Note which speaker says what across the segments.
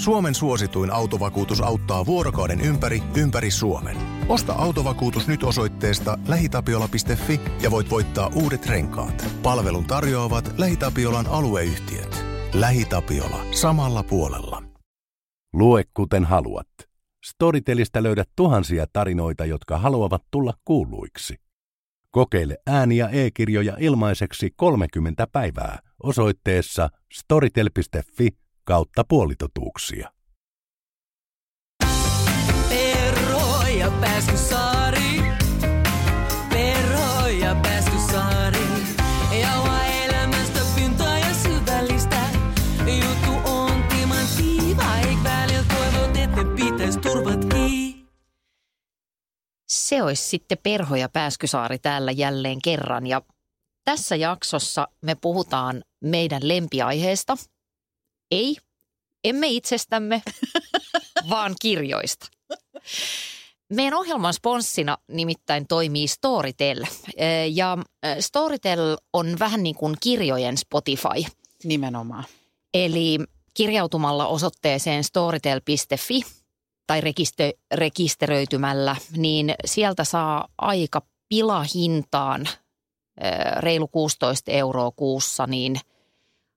Speaker 1: Suomen suosituin autovakuutus auttaa vuorokauden ympäri, ympäri Suomen. Osta autovakuutus nyt osoitteesta lähitapiola.fi ja voit voittaa uudet renkaat. Palvelun tarjoavat LähiTapiolan alueyhtiöt. LähiTapiola. Samalla puolella.
Speaker 2: Lue kuten haluat. Storytelistä löydät tuhansia tarinoita, jotka haluavat tulla kuuluiksi. Kokeile ääni- ja e-kirjoja ilmaiseksi 30 päivää osoitteessa storytel.fi kautta puolitotuuksia.
Speaker 3: Perro ja Pääskysaari. Perro ja Pääskysaari. Jauha elämästä pintaa ja syvällistä. Juttu on timanttiiva, eik välillä toivot, että pitäis turvat kiinni.
Speaker 4: Se olisi sitten Perho ja Pääskysaari täällä jälleen kerran ja tässä jaksossa me puhutaan meidän lempiaiheesta. Ei, emme itsestämme, vaan kirjoista. Meidän ohjelman sponssina nimittäin toimii Storytel. Ja Storytel on vähän niin kuin kirjojen Spotify.
Speaker 5: Nimenomaan.
Speaker 4: Eli kirjautumalla osoitteeseen storytel.fi tai rekiste- rekisteröitymällä, niin sieltä saa aika pilahintaan reilu 16 euroa kuussa, niin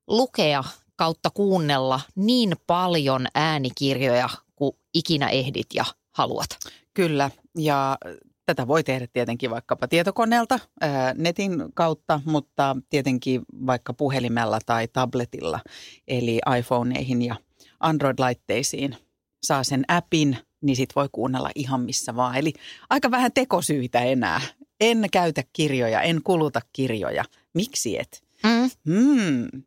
Speaker 4: lukea kautta kuunnella niin paljon äänikirjoja kuin ikinä ehdit ja haluat.
Speaker 5: Kyllä, ja tätä voi tehdä tietenkin vaikkapa tietokoneelta, netin kautta, mutta tietenkin vaikka puhelimella tai tabletilla, eli iPhoneihin ja Android-laitteisiin saa sen appin, niin sit voi kuunnella ihan missä vaan. Eli aika vähän tekosyitä enää. En käytä kirjoja, en kuluta kirjoja. Miksi et?
Speaker 4: Mm.
Speaker 5: Hmm.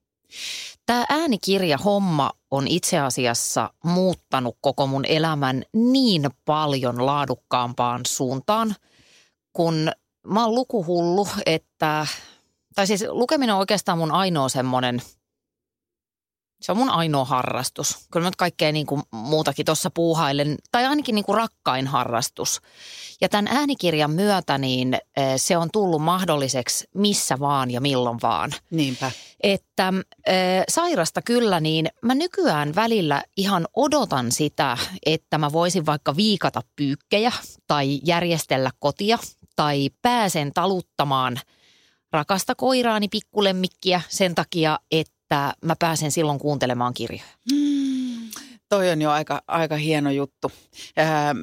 Speaker 4: Tämä äänikirja-homma on itse asiassa muuttanut koko mun elämän niin paljon laadukkaampaan suuntaan, kun mä oon lukuhullu, että, tai siis lukeminen on oikeastaan mun ainoa semmoinen, se on mun ainoa harrastus. Kyllä mä nyt kaikkea niin kuin muutakin tuossa puuhailen, tai ainakin niin kuin rakkain harrastus. Ja tämän äänikirjan myötä niin se on tullut mahdolliseksi missä vaan ja milloin vaan
Speaker 5: Niinpä.
Speaker 4: että äh, sairasta kyllä, niin mä nykyään välillä ihan odotan sitä, että mä voisin vaikka viikata pyykkejä tai järjestellä kotia tai pääsen taluttamaan rakasta koiraani pikkulemmikkiä sen takia, että mä pääsen silloin kuuntelemaan kirjoja.
Speaker 5: Mm, toi on jo aika, aika hieno juttu. Ää,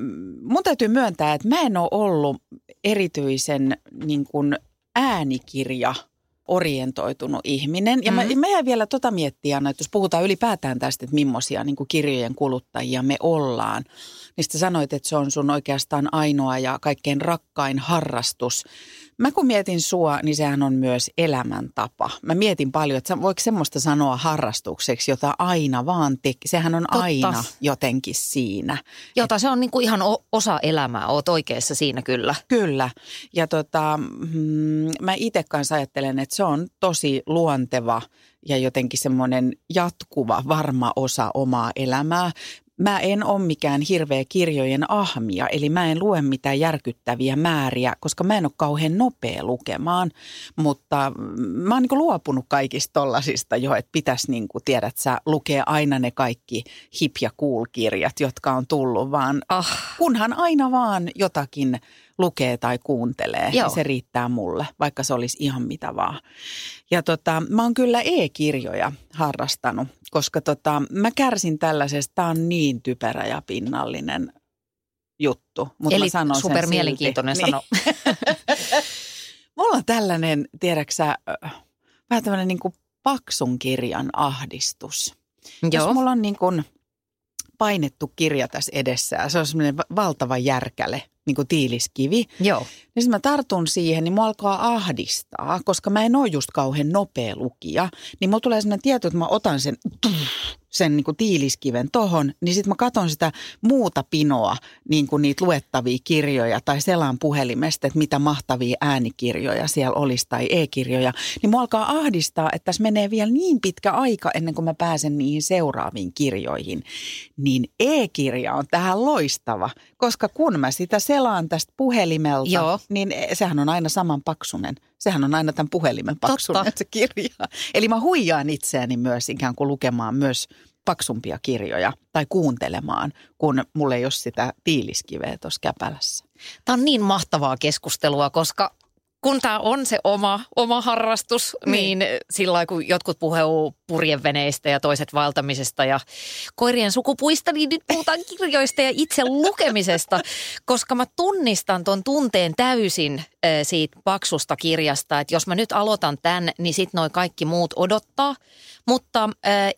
Speaker 5: mun täytyy myöntää, että mä en ole ollut erityisen niin kuin äänikirja orientoitunut ihminen. Ja mä,
Speaker 4: Mhm.
Speaker 5: mä jäin vielä tota miettiä, että jos puhutaan ylipäätään tästä, että millaisia niin kuin kirjojen kuluttajia me ollaan, niin sä sanoit, että se on sun oikeastaan ainoa ja kaikkein rakkain harrastus. Mä kun mietin sua, niin sehän on myös elämäntapa. Mä mietin paljon, että voiko semmoista sanoa harrastukseksi, jota aina vaan teki. Sehän on
Speaker 4: Totta.
Speaker 5: aina jotenkin siinä.
Speaker 4: Jota se on niin kuin ihan o- osa elämää, oot oikeassa siinä kyllä.
Speaker 5: Kyllä. Ja tota, mm, mä itse kanssa ajattelen, että se on tosi luonteva ja jotenkin semmoinen jatkuva, varma osa omaa elämää. Mä en ole mikään hirveä kirjojen ahmia, eli mä en lue mitään järkyttäviä määriä, koska mä en ole kauhean nopea lukemaan. Mutta mm, mä oon niin luopunut kaikista tollasista jo, että pitäisi niin kuin, tiedät sä, lukea aina ne kaikki hip ja cool kirjat, jotka on tullut, vaan
Speaker 4: Ah,
Speaker 5: kunhan aina vaan jotakin lukee tai kuuntelee,
Speaker 4: Joo.
Speaker 5: niin se riittää mulle, vaikka se olisi ihan mitä vaan. Ja tota, mä oon kyllä e-kirjoja harrastanut, koska tota, mä kärsin tällaisesta, tää on niin typerä ja pinnallinen juttu. Mut
Speaker 4: eli
Speaker 5: mä sanon sen
Speaker 4: super
Speaker 5: silti.
Speaker 4: mielenkiintoinen
Speaker 5: Niin.
Speaker 4: sano.
Speaker 5: Mulla on tällainen, tiedäksä, äh, vähän tämmöinen niin kuin paksun kirjan ahdistus. Jos
Speaker 4: Joo.
Speaker 5: mulla on niin kuin painettu kirja tässä edessä se on semmoinen va- valtava järkäle, niin kuin tiiliskivi,
Speaker 4: Joo.
Speaker 5: niin sitten mä tartun siihen, niin mua alkaa ahdistaa, koska mä en ole just kauhean nopea lukija. Niin mulla tulee sellainen tieto, että mä otan sen, sen niin kuin tiiliskiven tohon, niin sitten mä katson sitä muuta pinoa, niin kuin niitä luettavia kirjoja tai selaan puhelimesta, että mitä mahtavia äänikirjoja siellä olisi tai e-kirjoja. Niin mua alkaa ahdistaa, että tässä menee vielä niin pitkä aika ennen kuin mä pääsen niihin seuraaviin kirjoihin. Niin e-kirja on tähän loistava, koska kun mä sitä selaan tästä puhelimelta,
Speaker 4: Joo.
Speaker 5: niin sehän on aina saman paksunen. Sehän on aina tämän puhelimen paksunen
Speaker 4: Totta.
Speaker 5: se kirja. Eli mä huijaan itseäni myös ikään kuin lukemaan myös paksumpia kirjoja tai kuuntelemaan, kun mulla ei ole sitä tiiliskiveä tuossa käpälässä.
Speaker 4: Tämä on niin mahtavaa keskustelua, koska kun tämä on se oma, oma harrastus, niin, niin sillä kun jotkut puhuu purjeveneistä ja toiset valtamisesta ja koirien sukupuista, niin nyt puhutaan kirjoista ja itse lukemisesta, koska mä tunnistan ton tunteen täysin siitä paksusta kirjasta, että jos mä nyt aloitan tämän, niin sitten noi kaikki muut odottaa. Mutta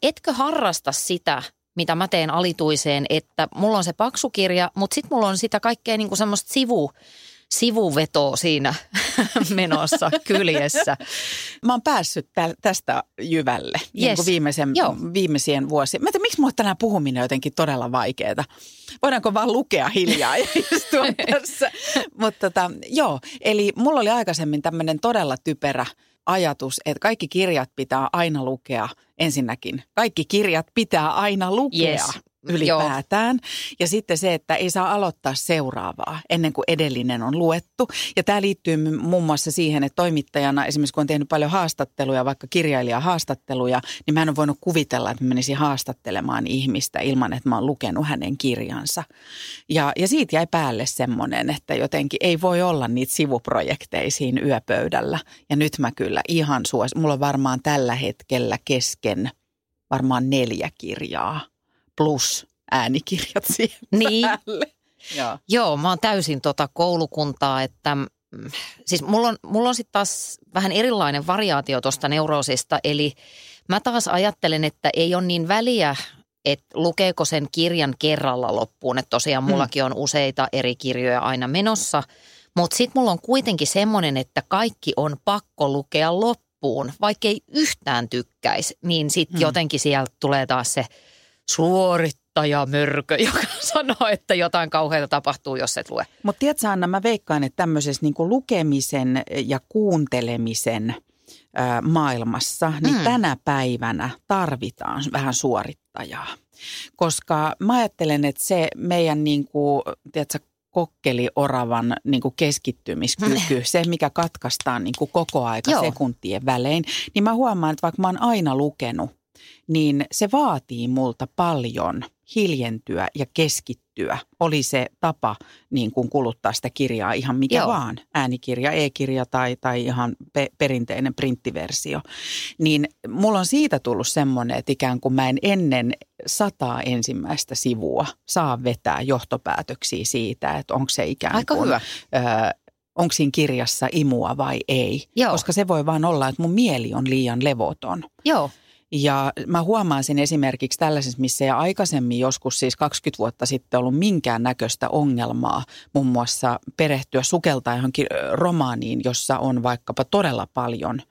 Speaker 4: etkö harrasta sitä, mitä mä teen alituiseen, että mulla on se paksu kirja, mutta sitten mulla on sitä kaikkea niin kuin semmoista sivu, sivuveto siinä menossa kyljessä.
Speaker 5: Mä oon päässyt tästä jyvälle yes. niin kuin viimeisen, viimeisien vuosien. Mä en tiedä, miksi mulle tänään puhuminen on jotenkin todella vaikeaa. Voidaanko vaan lukea hiljaa ja istua tässä? Mutta tota, joo, eli mulla oli aikaisemmin tämmöinen todella typerä ajatus, että kaikki kirjat pitää aina lukea ensinnäkin. Kaikki kirjat pitää aina lukea. Yes ylipäätään. Joo. Ja sitten se, että ei saa aloittaa seuraavaa ennen kuin edellinen on luettu. Ja tämä liittyy muun muassa siihen, että toimittajana esimerkiksi kun on tehnyt paljon haastatteluja, vaikka kirjailijahaastatteluja, niin mä en ole voinut kuvitella, että mä menisin haastattelemaan ihmistä ilman, että mä oon lukenut hänen kirjansa. Ja, ja siitä jäi päälle semmoinen, että jotenkin ei voi olla niitä sivuprojekteisiin yöpöydällä. Ja nyt mä kyllä ihan suos, mulla on varmaan tällä hetkellä kesken varmaan neljä kirjaa plus äänikirjat siihen niin. päälle.
Speaker 4: Joo. Joo, mä oon täysin tota koulukuntaa, että mm, siis mulla on, mulla on sitten taas vähän erilainen variaatio tuosta neuroosista, eli mä taas ajattelen, että ei ole niin väliä, että lukeeko sen kirjan kerralla loppuun, että tosiaan mm. mullakin on useita eri kirjoja aina menossa, mutta sitten mulla on kuitenkin semmoinen, että kaikki on pakko lukea loppuun, vaikka ei yhtään tykkäisi, niin sitten mm. jotenkin sieltä tulee taas se – suorittajamörkö, joka sanoo, että jotain kauheita tapahtuu, jos et lue.
Speaker 5: Mutta tiedätkö Anna, mä veikkaan, että tämmöisessä niinku lukemisen ja kuuntelemisen ää, maailmassa, niin mm. tänä päivänä tarvitaan vähän suorittajaa. Koska mä ajattelen, että se meidän niin kuin, tiedätkö, kokkelioravan niin kuin keskittymiskyky, se mikä katkaistaan niin kuin koko aika Joo. sekuntien välein, niin mä huomaan, että vaikka mä oon aina lukenut niin se vaatii multa paljon hiljentyä ja keskittyä. Oli se tapa niin kuin kuluttaa sitä kirjaa ihan mikä Joo. vaan, äänikirja, e-kirja tai, tai ihan pe- perinteinen printtiversio. Niin mulla on siitä tullut semmoinen, että ikään kuin mä en ennen sataa ensimmäistä sivua saa vetää johtopäätöksiä siitä, että onko se ikään
Speaker 4: Aika kuin... Hyvä.
Speaker 5: Ö, onko siinä kirjassa imua vai ei. Joo. Koska se voi vaan olla, että mun mieli on liian levoton.
Speaker 4: Joo.
Speaker 5: Ja mä huomaan sen esimerkiksi tällaisessa, missä ei aikaisemmin joskus siis 20 vuotta sitten ollut minkään näköistä ongelmaa muun muassa perehtyä sukeltaa johonkin romaaniin, jossa on vaikkapa todella paljon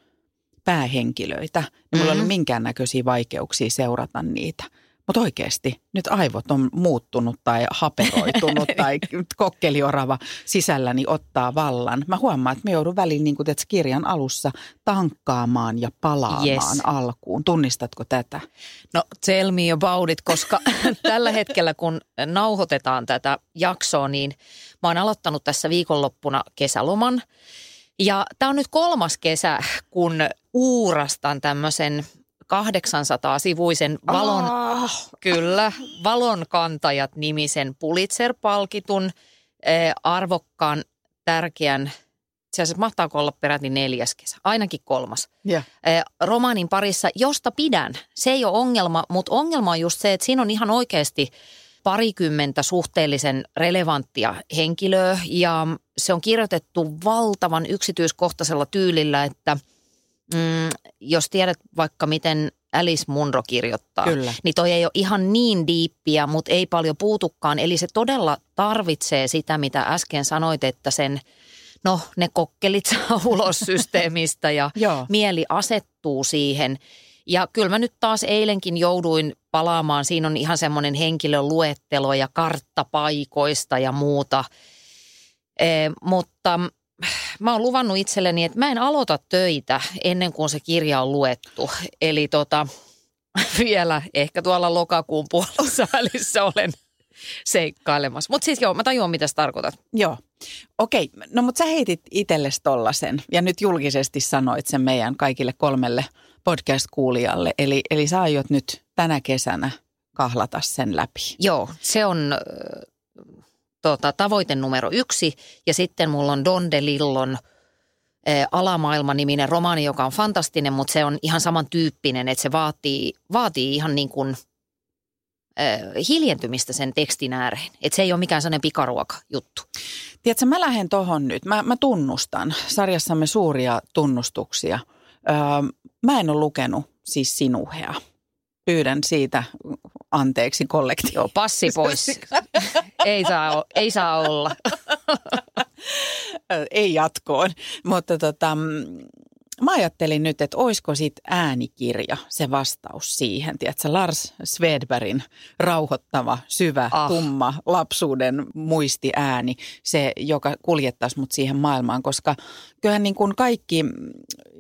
Speaker 5: päähenkilöitä. Niin mulla mm-hmm. ei ollut mm. näköisiä vaikeuksia seurata niitä – mutta oikeasti nyt aivot on muuttunut tai haperoitunut tai kokkeliorava sisälläni ottaa vallan. Mä huomaan, että me joudun väliin niin kuin kirjan alussa tankkaamaan ja palaamaan yes. alkuun. Tunnistatko tätä?
Speaker 4: No tell me about it, koska tällä hetkellä kun nauhoitetaan tätä jaksoa, niin mä oon aloittanut tässä viikonloppuna kesäloman. Ja tämä on nyt kolmas kesä, kun uurastan tämmöisen 800-sivuisen valon, oh. kyllä, valonkantajat-nimisen Pulitzer-palkitun eh, arvokkaan, tärkeän, itse asiassa mahtaako olla peräti neljäs kesä, ainakin kolmas. Yeah. Eh, romaanin parissa, josta pidän. Se ei ole ongelma, mutta ongelma on just se, että siinä on ihan oikeasti parikymmentä suhteellisen relevanttia henkilöä ja se on kirjoitettu valtavan yksityiskohtaisella tyylillä, että – mm, jos tiedät vaikka miten Alice Munro kirjoittaa, Kyllä. niin toi ei ole ihan niin diippiä, mutta ei paljon puutukaan. Eli se todella tarvitsee sitä, mitä äsken sanoit, että sen, no ne kokkelit saa ulos systeemistä ja mieli asettuu siihen. Ja kyllä mä nyt taas eilenkin jouduin palaamaan. Siinä on ihan semmoinen henkilöluettelo ja karttapaikoista ja muuta. E, mutta mä oon luvannut itselleni, että mä en aloita töitä ennen kuin se kirja on luettu. Eli tota, vielä ehkä tuolla lokakuun puolessa välissä olen seikkailemassa. Mutta siis joo, mä tajuan, mitä sä tarkoitat.
Speaker 5: Joo. Okei, no mutta sä heitit itsellesi tollasen ja nyt julkisesti sanoit sen meidän kaikille kolmelle podcast-kuulijalle. Eli, eli sä aiot nyt tänä kesänä kahlata sen läpi.
Speaker 4: Joo, se on tota, tavoite numero yksi. Ja sitten mulla on Don DeLillon äh, Alamaailma-niminen romaani, joka on fantastinen, mutta se on ihan samantyyppinen, että se vaatii, vaatii ihan niin kuin äh, hiljentymistä sen tekstin ääreen. Että se ei ole mikään sellainen pikaruoka juttu.
Speaker 5: Tiedätkö, mä lähden tohon nyt. Mä, mä tunnustan sarjassamme suuria tunnustuksia. Öö, mä en ole lukenut siis sinuhea. Pyydän siitä anteeksi kollektiivisesti.
Speaker 4: Joo, passi pois. ei, saa, ei saa olla.
Speaker 5: ei jatkoon. Mutta tota, mm, mä ajattelin nyt, että olisiko sit äänikirja se vastaus siihen. Tiedätkö, Lars Svedbergin rauhoittava, syvä,
Speaker 4: Ah.
Speaker 5: tumma lapsuuden muistiääni, se, joka kuljettaisi mut siihen maailmaan, koska kyllähän niin kuin kaikki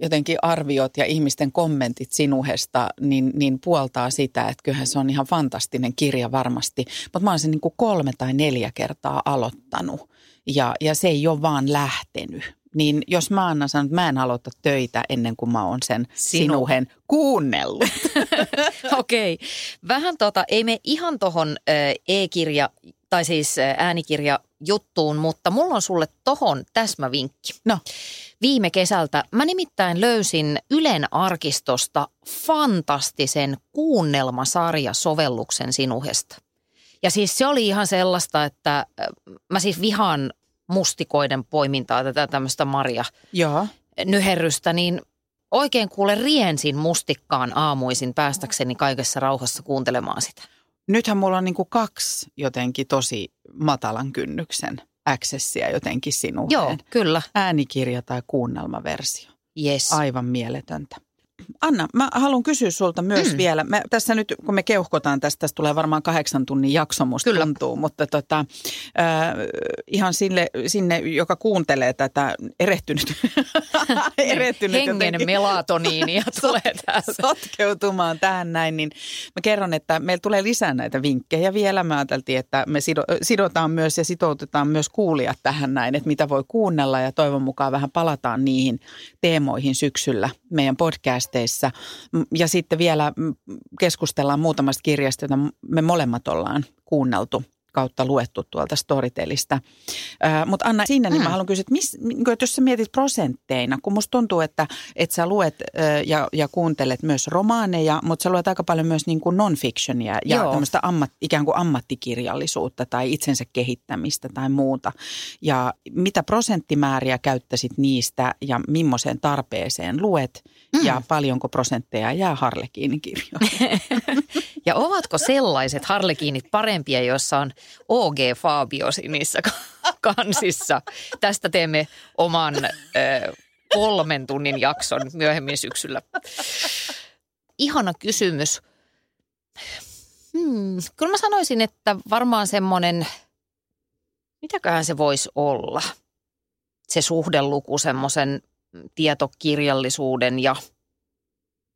Speaker 5: jotenkin arviot ja ihmisten kommentit sinuhesta, niin, niin puoltaa sitä, että kyllähän se on ihan fantastinen kirja varmasti. Mutta mä oon sen niin kuin kolme tai neljä kertaa aloittanut ja, ja se ei ole vaan lähtenyt. Niin jos mä Anna sanon, että mä en aloita töitä ennen kuin mä oon sen
Speaker 4: Sinu.
Speaker 5: sinuhen kuunnellut.
Speaker 4: Okei. Vähän tota, ei me ihan tohon e-kirja tai siis äänikirja juttuun, mutta mulla on sulle tohon täsmävinkki.
Speaker 5: No,
Speaker 4: Viime kesältä mä nimittäin löysin Ylen arkistosta fantastisen kuunnelmasarjasovelluksen sinuhesta. Ja siis se oli ihan sellaista, että mä siis vihaan mustikoiden poimintaa tätä tämmöistä Maria
Speaker 5: joo.
Speaker 4: nyherrystä, niin oikein kuule riensin mustikkaan aamuisin päästäkseni kaikessa rauhassa kuuntelemaan sitä.
Speaker 5: Nythän mulla on niin kuin kaksi jotenkin tosi matalan kynnyksen accessia jotenkin sinuheen.
Speaker 4: Joo, kyllä.
Speaker 5: Äänikirja tai kuunnelmaversio.
Speaker 4: Yes.
Speaker 5: Aivan mieletöntä. Anna, mä haluan kysyä sulta myös
Speaker 4: Mm.
Speaker 5: vielä. Mä, tässä nyt, kun me keuhkotaan tästä, tästä tulee varmaan kahdeksan tunnin jakso, musta
Speaker 4: Kyllä.
Speaker 5: tuntuu. Mutta tota, äh, ihan sille, sinne, joka kuuntelee tätä erehtynyt, erehtynyt
Speaker 4: Hengen
Speaker 5: jotenkin
Speaker 4: melatoniinia tulee täältä.
Speaker 5: sotkeutumaan tähän näin, niin mä kerron, että meillä tulee lisää näitä vinkkejä vielä. Me ajateltiin, että me sido, sidotaan myös ja sitoutetaan myös kuulijat tähän näin, että mitä voi kuunnella ja toivon mukaan vähän palataan niihin teemoihin syksyllä meidän podcasteissa. M- Ja sitten vielä keskustellaan muutamasta kirjasta, jota me molemmat ollaan kuunneltu kautta luettu tuolta Storytelista. Äh, Mutta Anna, siinä niin
Speaker 4: Mm.
Speaker 5: mä haluan kysyä, että, mis, niin kuin, että jos sä mietit prosentteina, kun musta tuntuu, että, että sä luet äh, ja, ja kuuntelet myös romaaneja, mutta sä luet aika paljon myös niin kuin non-fictionia ja
Speaker 4: Joo.
Speaker 5: tämmöistä ammat, ikään kuin ammattikirjallisuutta tai itsensä kehittämistä tai muuta. Ja mitä prosenttimääriä käyttäisit niistä ja millaiseen tarpeeseen luet
Speaker 4: Mm.
Speaker 5: ja paljonko prosentteja jää Harlekiinin kirjoihin?
Speaker 4: Ja ovatko sellaiset harlekiinit parempia, joissa on OG Fabiosi niissä ka- kansissa? Tästä teemme oman kolmen tunnin jakson myöhemmin syksyllä. Ihana kysymys. Hmm, kyllä mä sanoisin, että varmaan semmoinen, mitäköhän se voisi olla? Se suhdeluku semmoisen tietokirjallisuuden ja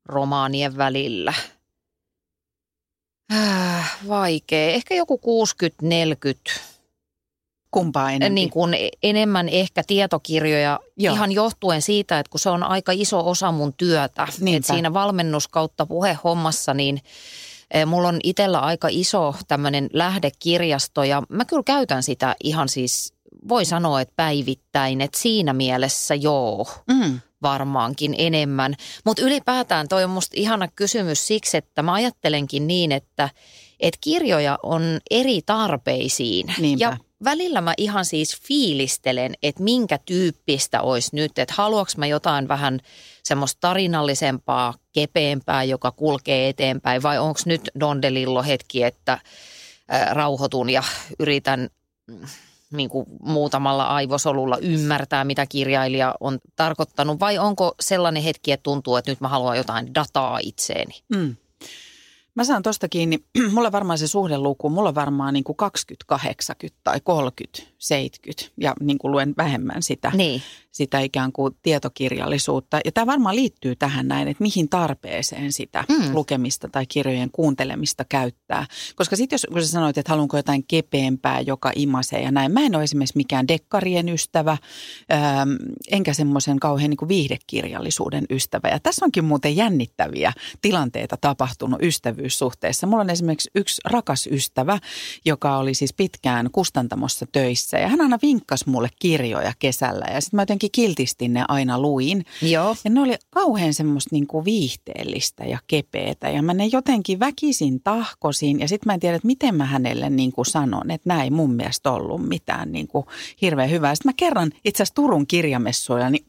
Speaker 4: romaanien välillä – Äh, vaikea. Ehkä joku 60-40.
Speaker 5: Kumpaa enemmän?
Speaker 4: Niin kuin e- enemmän ehkä tietokirjoja
Speaker 5: Joo.
Speaker 4: ihan johtuen siitä, että kun se on aika iso osa mun työtä.
Speaker 5: Niinpä.
Speaker 4: Et siinä valmennus kautta puhehommassa, niin eh, mulla on itsellä aika iso tämmöinen lähdekirjasto ja mä kyllä käytän sitä ihan siis, voi sanoa, että päivittäin. Että siinä mielessä joo
Speaker 5: Mm.
Speaker 4: Varmaankin enemmän. Mutta ylipäätään toi on musta ihana kysymys siksi, että mä ajattelenkin niin, että et kirjoja on eri tarpeisiin.
Speaker 5: Niinpä.
Speaker 4: Ja välillä mä ihan siis fiilistelen, että minkä tyyppistä olisi nyt, että haluanko mä jotain vähän semmoista tarinallisempaa, kepeämpää, joka kulkee eteenpäin vai onko nyt Don DeLillo hetki, että ää, rauhoitun ja yritän mm, niin kuin muutamalla aivosolulla ymmärtää, mitä kirjailija on tarkoittanut, vai onko sellainen hetki, että tuntuu, että nyt mä haluan jotain dataa itseeni?
Speaker 5: Mm. Mä saan tosta kiinni, mulla varmaan se suhdeluku, mulla varmaan niin kuin 20, 80 tai 30 70 ja niin kuin luen vähemmän sitä,
Speaker 4: Niin.
Speaker 5: sitä ikään kuin tietokirjallisuutta. Ja tämä varmaan liittyy tähän näin, että mihin tarpeeseen sitä
Speaker 4: Mm.
Speaker 5: lukemista tai kirjojen kuuntelemista käyttää. Koska sitten jos kun sä sanoit, että haluanko jotain kepeämpää, joka imasee ja näin. Mä en ole esimerkiksi mikään dekkarien ystävä, ähm, enkä semmoisen kauhean niin kuin viihdekirjallisuuden ystävä. Ja tässä onkin muuten jännittäviä tilanteita tapahtunut ystävyyssuhteessa. Mulla on esimerkiksi yksi rakas ystävä, joka oli siis pitkään kustantamossa töissä. Ja hän aina vinkkasi mulle kirjoja kesällä ja sitten mä jotenkin kiltisti ne aina luin.
Speaker 4: Joo.
Speaker 5: Ja ne oli kauhean semmoista niin kuin viihteellistä ja kepeätä ja mä ne jotenkin väkisin tahkosin ja sitten mä en tiedä, että miten mä hänelle niin kuin sanon, että näin mun mielestä ollut mitään niin kuin hirveän hyvää. Sitten mä kerran itse asiassa Turun kirjamessuilla niin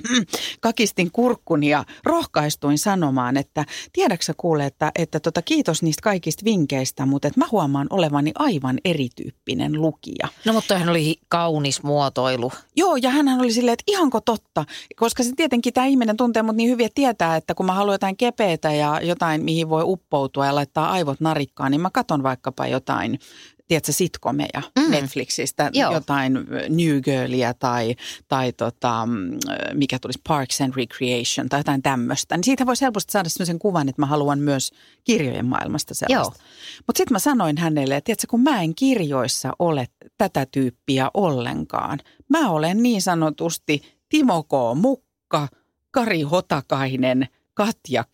Speaker 5: kakistin kurkkuni ja rohkaistuin sanomaan, että tiedäksä kuule, että, että tota, kiitos niistä kaikista vinkkeistä, mutta että mä huomaan olevani aivan erityyppinen lukija.
Speaker 4: No mutta toihan oli kaunis muotoilu.
Speaker 5: Joo, ja hän oli silleen, että ihanko totta, koska se tietenkin tämä ihminen tuntee mut niin hyvin, että tietää, että kun mä haluan jotain kepeätä ja jotain, mihin voi uppoutua ja laittaa aivot narikkaan, niin mä katon vaikkapa jotain, tiedätkö, sitcomeja
Speaker 4: Mm.
Speaker 5: Netflixistä,
Speaker 4: Joo.
Speaker 5: jotain New Girlia tai, tai tota, mm, mikä tulisi Parks and Recreation tai jotain tämmöistä. Niin siitä voisi helposti saada sellaisen kuvan, että mä haluan myös kirjojen maailmasta sellaista. Mutta sitten mä sanoin hänelle, että tiedätkö, kun mä en kirjoissa ole tätä tyyppiä ollenkaan. Mä olen niin sanotusti Timo K. Mukka, Kari Hotakainen, Katja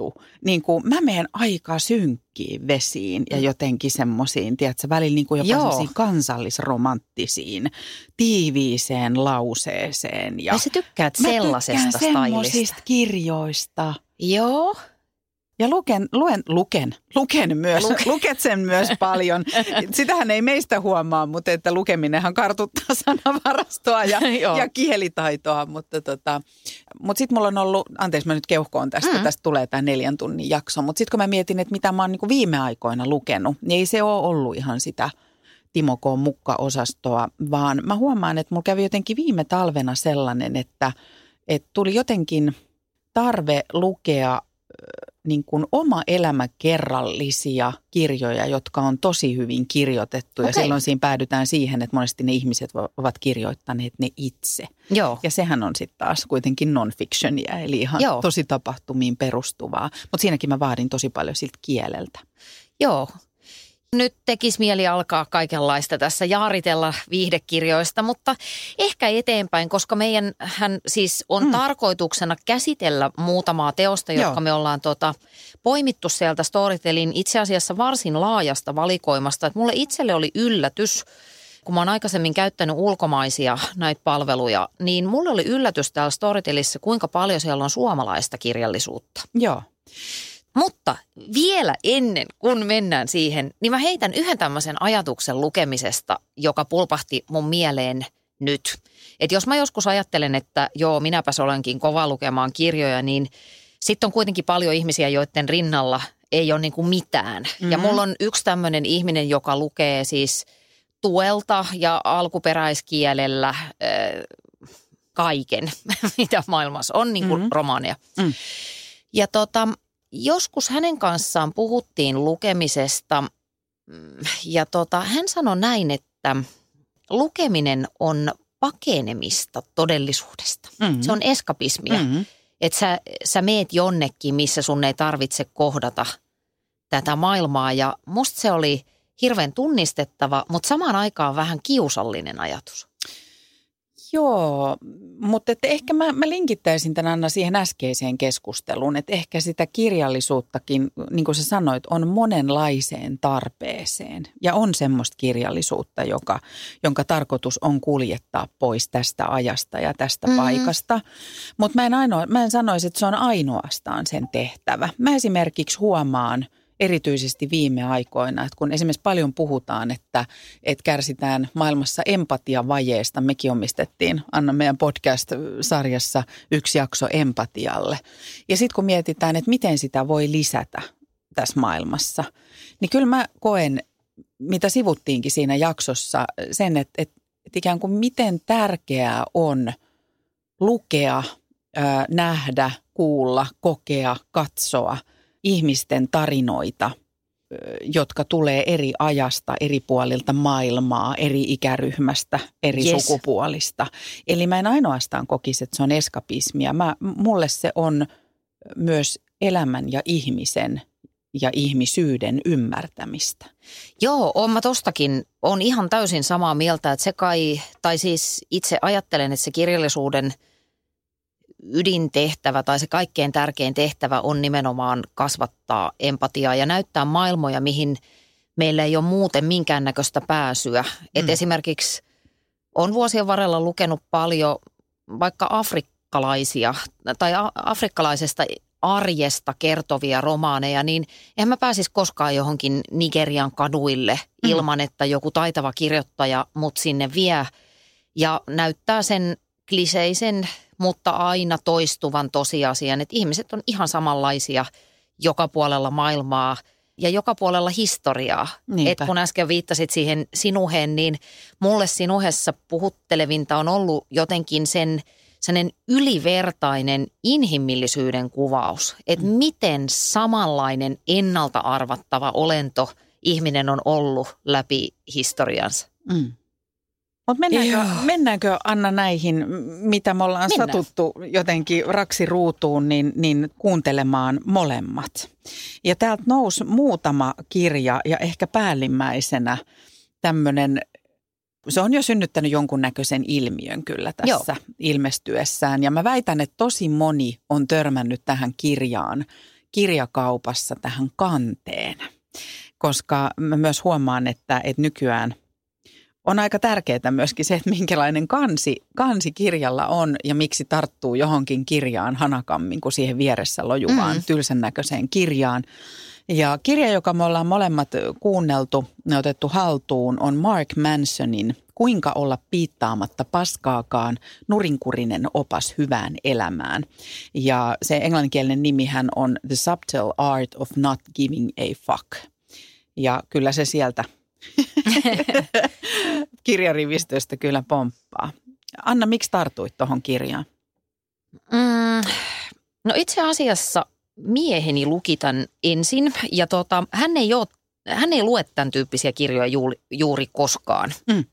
Speaker 5: Kettu. Niin kuin mä menen aika synkkiin vesiin ja jotenkin semmoisiin, tiedätkö, välillä niin kuin jopa
Speaker 4: Joo.
Speaker 5: semmoisiin kansallisromanttisiin, tiiviiseen lauseeseen. Ja
Speaker 4: Ja sä tykkäät
Speaker 5: mä
Speaker 4: sellaisesta
Speaker 5: tykkään
Speaker 4: stylista.
Speaker 5: semmoisista kirjoista.
Speaker 4: Joo.
Speaker 5: Ja luken, luen, luken, luken myös,
Speaker 4: Luke.
Speaker 5: luket sen myös paljon. Sitähän ei meistä huomaa, mutta että lukeminenhan kartuttaa sanavarastoa ja, ja kielitaitoa. Mutta, tota, mutta sitten mulla on ollut, anteeksi mä nyt keuhkoon tästä,
Speaker 4: Mm.
Speaker 5: tästä tulee tämä neljän tunnin jakso. Mutta sitten kun mä mietin, että mitä mä oon niin viime aikoina lukenut, niin ei se ole ollut ihan sitä Timo K. Mukka-osastoa, vaan mä huomaan, että mulla kävi jotenkin viime talvena sellainen, että, että tuli jotenkin tarve lukea niin kuin oma elämä kerrallisia kirjoja, jotka on tosi hyvin kirjoitettu. Ja
Speaker 4: Okei.
Speaker 5: silloin siinä päädytään siihen, että monesti ne ihmiset ovat kirjoittaneet ne itse.
Speaker 4: Joo.
Speaker 5: Ja sehän on sitten taas kuitenkin non-fictionia, eli ihan.
Speaker 4: Joo.
Speaker 5: tosi tapahtumiin perustuvaa. Mutta siinäkin mä vaadin tosi paljon siltä kieleltä.
Speaker 4: Joo. Nyt tekisi mieli alkaa kaikenlaista tässä jaaritella viihdekirjoista, mutta ehkä eteenpäin, koska meidän hän siis on mm. tarkoituksena käsitellä muutamaa teosta, jotka
Speaker 5: Joo.
Speaker 4: me ollaan tota, poimittu sieltä Storytelin itse asiassa varsin laajasta valikoimasta. Et mulle itselle oli yllätys, kun mä oon aikaisemmin käyttänyt ulkomaisia näitä palveluja, niin mulle oli yllätys täällä Storytelissä, kuinka paljon siellä on suomalaista kirjallisuutta.
Speaker 5: Joo.
Speaker 4: Mutta vielä ennen kuin mennään siihen, niin mä heitän yhden tämmöisen ajatuksen lukemisesta, joka pulpahti mun mieleen nyt. Että jos mä joskus ajattelen, että joo, minäpäs olenkin kova lukemaan kirjoja, niin sitten on kuitenkin paljon ihmisiä, joiden rinnalla ei ole niin kuin mitään. Mm-hmm. Ja mulla on yksi tämmöinen ihminen, joka lukee siis tuelta ja alkuperäiskielellä äh, kaiken, mitä maailmassa on, niin kuin mm-hmm. romaaneja.
Speaker 5: Mm.
Speaker 4: Ja tota, joskus hänen kanssaan puhuttiin lukemisesta mm, ja tota, hän sanoi näin, että lukeminen on pakenemista todellisuudesta.
Speaker 5: Mhm.
Speaker 4: Se on eskapismia.
Speaker 5: Mm-hmm.
Speaker 4: Että sä, sä meet jonnekin, missä sun ei tarvitse kohdata tätä maailmaa ja musta se oli hirveän tunnistettava, mutta samaan aikaan vähän kiusallinen ajatus.
Speaker 5: Joo, mutta että ehkä mä, mä linkittäisin tämän Anna siihen äskeiseen keskusteluun, että ehkä sitä kirjallisuuttakin, niin kuin sä sanoit, on monenlaiseen tarpeeseen. Ja on semmoista kirjallisuutta, joka, jonka tarkoitus on kuljettaa pois tästä ajasta ja tästä
Speaker 4: Mhm.
Speaker 5: mm-hmm. paikasta. Mutta mä, en ainoa, mä en sanoisi, että se on ainoastaan sen tehtävä. Mä esimerkiksi huomaan – erityisesti viime aikoina, että kun esimerkiksi paljon puhutaan, että, että kärsitään maailmassa empatiavajeesta. Mekin omistettiin Anna meidän podcast-sarjassa yksi jakso empatialle. Ja sitten kun mietitään, että miten sitä voi lisätä tässä maailmassa, niin kyllä mä koen, mitä sivuttiinkin siinä jaksossa, sen, että, että, että ikään kuin miten tärkeää on lukea, nähdä, kuulla, kokea, katsoa – ihmisten tarinoita jotka tulee eri ajasta, eri puolilta maailmaa, eri ikäryhmästä, eri
Speaker 4: Yes.
Speaker 5: sukupuolista. Eli mä en ainoastaan kokisi, että se on eskapismia. Mä, mulle se on myös elämän ja ihmisen ja ihmisyyden ymmärtämistä.
Speaker 4: Joo, on mä tostakin, on ihan täysin samaa mieltä, että se kai, tai siis itse ajattelen, että se kirjallisuuden ydintehtävä tai se kaikkein tärkein tehtävä on nimenomaan kasvattaa empatiaa ja näyttää maailmoja, mihin meillä ei ole muuten minkäännäköistä pääsyä. Mm. Et esimerkiksi on vuosien varrella lukenut paljon vaikka afrikkalaisia tai afrikkalaisesta arjesta kertovia romaaneja, niin eihän mä pääsisi koskaan johonkin Nigerian kaduille
Speaker 5: Mm.
Speaker 4: ilman, että joku taitava kirjoittaja mut sinne vie ja näyttää sen kliseisen, mutta aina toistuvan tosiasian, että ihmiset on ihan samanlaisia joka puolella maailmaa ja joka puolella historiaa.
Speaker 5: Niinpä.
Speaker 4: Et kun äsken viittasit siihen sinuheen, niin mulle sinuhessa puhuttelevinta on ollut jotenkin sen sellainen ylivertainen inhimillisyyden kuvaus, että
Speaker 5: Mm.
Speaker 4: miten samanlainen ennalta arvattava olento ihminen on ollut läpi historiansa.
Speaker 5: Mm. Mutta mennäänkö,
Speaker 4: Joo.
Speaker 5: mennäänkö Anna näihin, mitä me ollaan
Speaker 4: Mennään.
Speaker 5: satuttu jotenkin raksi ruutuun, niin, niin kuuntelemaan molemmat. Ja täältä nousi muutama kirja ja ehkä päällimmäisenä tämmöinen, se on jo synnyttänyt jonkunnäköisen ilmiön kyllä tässä Joo. ilmestyessään. Ja mä väitän, että tosi moni on törmännyt tähän kirjaan kirjakaupassa tähän kanteen. Koska mä myös huomaan, että, että nykyään on aika tärkeää myöskin se, että minkälainen kansi, kansi kirjalla on ja miksi tarttuu johonkin kirjaan hanakammin kuin siihen vieressä lojuvaan
Speaker 4: Mm.
Speaker 5: tylsän näköiseen kirjaan. Ja kirja, joka me ollaan molemmat kuunneltu ja otettu haltuun, on Mark Mansonin Kuinka olla piittaamatta paskaakaan, nurinkurinen opas hyvään elämään. Ja se englanninkielinen nimihän on The Subtle Art of Not Giving a Fuck. Ja kyllä se sieltä kirjarivistöstä kyllä pomppaa. Anna, miksi tartuit tuohon kirjaan?
Speaker 4: Mm, no itse asiassa mieheni luki tämän ensin ja tota, hän, ei ole, hän ei lue tämän tyyppisiä kirjoja juuri, juuri koskaan.
Speaker 5: Mm.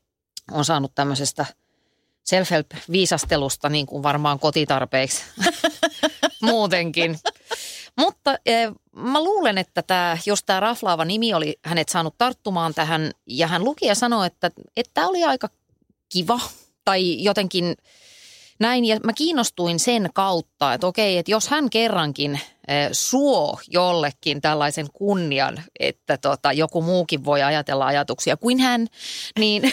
Speaker 4: On saanut tämmöisestä self-help-viisastelusta niin kuin varmaan kotitarpeeksi muutenkin. Mutta eh, mä luulen, että tämä, jos tämä raflaava nimi oli hänet saanut tarttumaan tähän ja hän luki ja sanoi, että tämä oli aika kiva tai jotenkin näin. Ja mä kiinnostuin sen kautta, että okei, että jos hän kerrankin eh, suo jollekin tällaisen kunnian, että tota, joku muukin voi ajatella ajatuksia kuin hän, niin,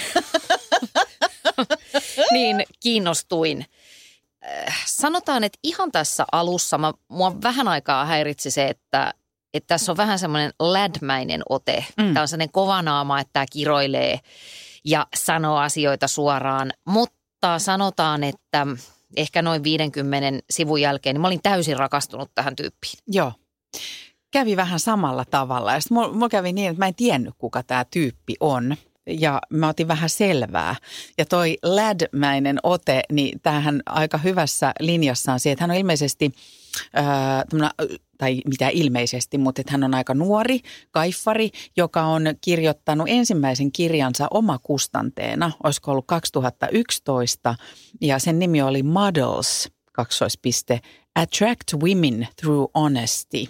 Speaker 4: niin kiinnostuin. Eh, Sanotaan, että ihan tässä alussa mä, mua vähän aikaa häiritsi se, että, että tässä on vähän semmoinen lädmäinen ote.
Speaker 5: Mm.
Speaker 4: Tämä on sellainen kovanaama, että tämä kiroilee ja sanoo asioita suoraan. Mutta sanotaan, että ehkä noin 50 sivun jälkeen, niin mä olin täysin rakastunut tähän tyyppiin.
Speaker 5: Joo. Kävi vähän samalla tavalla. Ja sitten mulla, mulla kävi niin, että mä en tiennyt, kuka tämä tyyppi on. Ja mä otin vähän selvää. Ja toi lädmäinen ote, niin tämähän aika hyvässä linjassa on se, että hän on ilmeisesti, tämmönen- tai mitä ilmeisesti, mutta että hän on aika nuori kaiffari, joka on kirjoittanut ensimmäisen kirjansa omakustanteena, olisiko ollut 2011, ja sen nimi oli Models, kaksoispiste, Attract Women Through Honesty.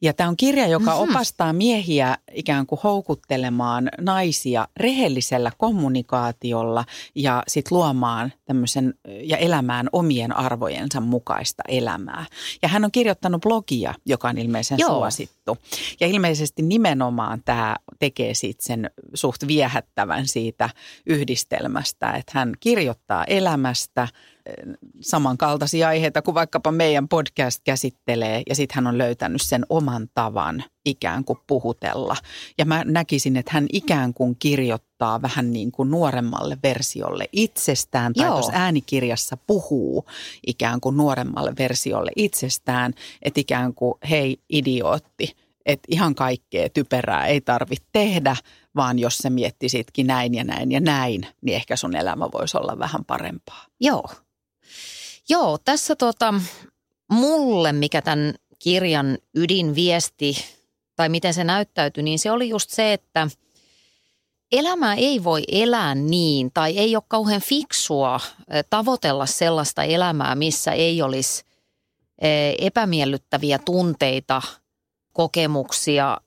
Speaker 5: Ja tämä on kirja, joka
Speaker 4: Mhm.
Speaker 5: opastaa miehiä ikään kuin houkuttelemaan naisia rehellisellä kommunikaatiolla ja sitten luomaan tämmöisen ja elämään omien arvojensa mukaista elämää. Ja hän on kirjoittanut blogia, joka on ilmeisen
Speaker 4: Joo.
Speaker 5: suosittu. Ja ilmeisesti nimenomaan tämä tekee siitä sen suht viehättävän siitä yhdistelmästä, että hän kirjoittaa elämästä samankaltaisia aiheita kuin vaikkapa meidän podcast käsittelee ja sitten hän on löytänyt sen oman tavan ikään kuin puhutella. Ja mä näkisin, että hän ikään kuin kirjoittaa vähän niin kuin nuoremmalle versiolle itsestään tai
Speaker 4: Joo.
Speaker 5: tuossa äänikirjassa puhuu ikään kuin nuoremmalle versiolle itsestään, että ikään kuin hei idiootti, että ihan kaikkea typerää ei tarvitse tehdä, vaan jos sä miettisitkin näin ja näin ja näin, niin ehkä sun elämä voisi olla vähän parempaa.
Speaker 4: Joo. Joo, tässä tota, mulle, mikä tämän kirjan ydinviesti tai miten se näyttäytyi, niin se oli just se, että elämää ei voi elää niin, tai ei ole kauhean fiksua tavoitella sellaista elämää, missä ei olisi epämiellyttäviä tunteita, kokemuksia,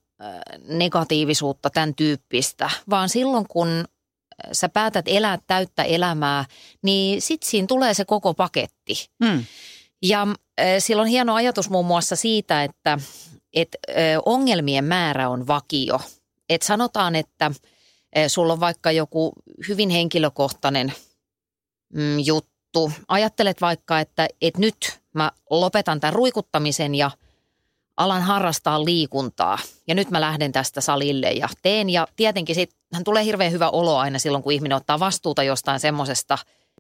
Speaker 4: negatiivisuutta, tämän tyyppistä, vaan silloin kun sä päätät elää täyttä elämää, niin sitten siinä tulee se koko paketti. Hmm. Ja sillä on hieno ajatus muun muassa siitä, että, että ongelmien määrä on vakio. Et sanotaan, että sulla on vaikka joku hyvin henkilökohtainen mm, juttu. Ajattelet vaikka, että, että nyt mä lopetan tämän ruikuttamisen ja alan harrastaa liikuntaa. Ja nyt mä lähden tästä salille ja teen. Ja tietenkin sitten tulee hirveän hyvä olo aina silloin, kun ihminen ottaa vastuuta jostain semmoisesta,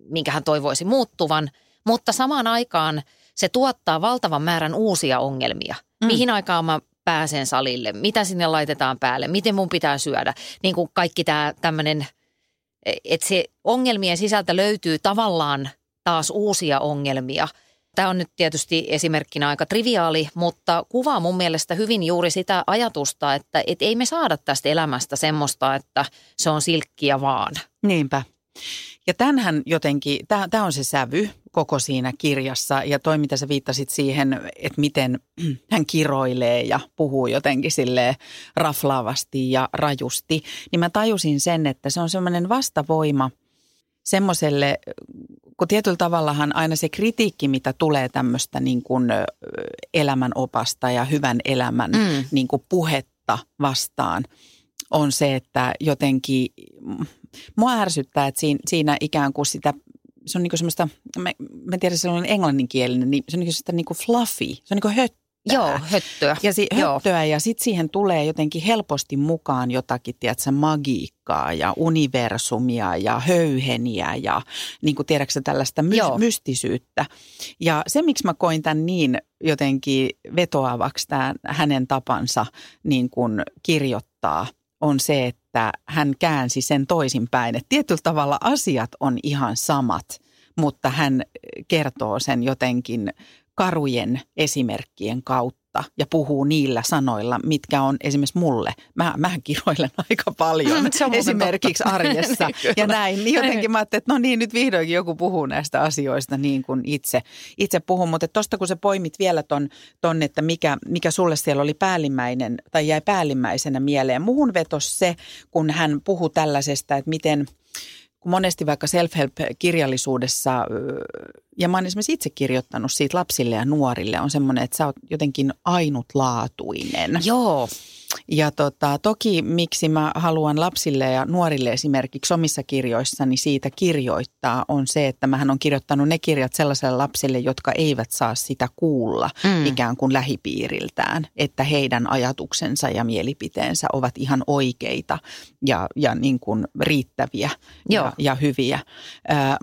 Speaker 4: minkä hän toivoisi muuttuvan. Mutta samaan aikaan – se tuottaa valtavan määrän uusia ongelmia. Mm. Mihin aikaan mä pääsen salille, mitä sinne laitetaan päälle, miten mun pitää syödä. Niin kuin kaikki tämä tämmöinen, että se ongelmien sisältä löytyy tavallaan taas uusia ongelmia. Tämä on nyt tietysti esimerkkinä aika triviaali, mutta kuvaa mun mielestä hyvin juuri sitä ajatusta, että et ei me saada tästä elämästä semmoista, että se on silkkiä vaan.
Speaker 5: Niinpä. Ja tämähän jotenkin, tämä on se sävy, koko siinä kirjassa ja toi, mitä sä viittasit siihen, että miten hän kiroilee ja puhuu jotenkin sille raflaavasti ja rajusti, niin mä tajusin sen, että se on semmoinen vastavoima semmoiselle, kun tietyllä tavallahan aina se kritiikki, mitä tulee tämmöistä niin kuin elämän opasta ja hyvän elämän mm. niin kuin puhetta vastaan, on se, että jotenkin mua ärsyttää, että siinä, siinä ikään kuin sitä se on niinku semmoista, mä, mä tiedän, se on englanninkielinen, niin se on niinku sitä niinku fluffy, se on niinku höttöä.
Speaker 4: Joo, höttöä.
Speaker 5: Ja si, höttöä ja sitten siihen tulee jotenkin helposti mukaan jotakin, tiedätkö, magiikkaa ja universumia ja höyheniä ja niin kuin tiedätkö tällaista my- mystisyyttä. Ja se, miksi mä koin tämän niin jotenkin vetoavaksi, tämä hänen tapansa niin kuin kirjoittaa, on se, että että hän käänsi sen toisinpäin. Että tietyllä tavalla asiat on ihan samat, mutta hän kertoo sen jotenkin karujen esimerkkien kautta ja puhuu niillä sanoilla, mitkä on esimerkiksi mulle. Mä, mä kiroilen aika paljon esimerkiksi totta. arjessa ja näin. Niin jotenkin mä ajattelin, että no niin, nyt vihdoinkin joku puhuu näistä asioista niin kuin itse, itse puhun. Mutta tuosta kun sä poimit vielä ton, ton että mikä, mikä sulle siellä oli päällimmäinen tai jäi päällimmäisenä mieleen. Muhun vetos se, kun hän puhuu tällaisesta, että miten – kun monesti vaikka self-help-kirjallisuudessa, ja mä oon esimerkiksi itse kirjoittanut siitä lapsille ja nuorille, on semmoinen, että sä oot jotenkin ainutlaatuinen.
Speaker 4: Joo.
Speaker 5: Ja tota, toki miksi mä haluan lapsille ja nuorille esimerkiksi omissa kirjoissani siitä kirjoittaa on se, että mähän on kirjoittanut ne kirjat sellaisille lapsille, jotka eivät saa sitä kuulla mm. ikään kuin lähipiiriltään, että heidän ajatuksensa ja mielipiteensä ovat ihan oikeita ja, ja niin kuin riittäviä ja, ja hyviä.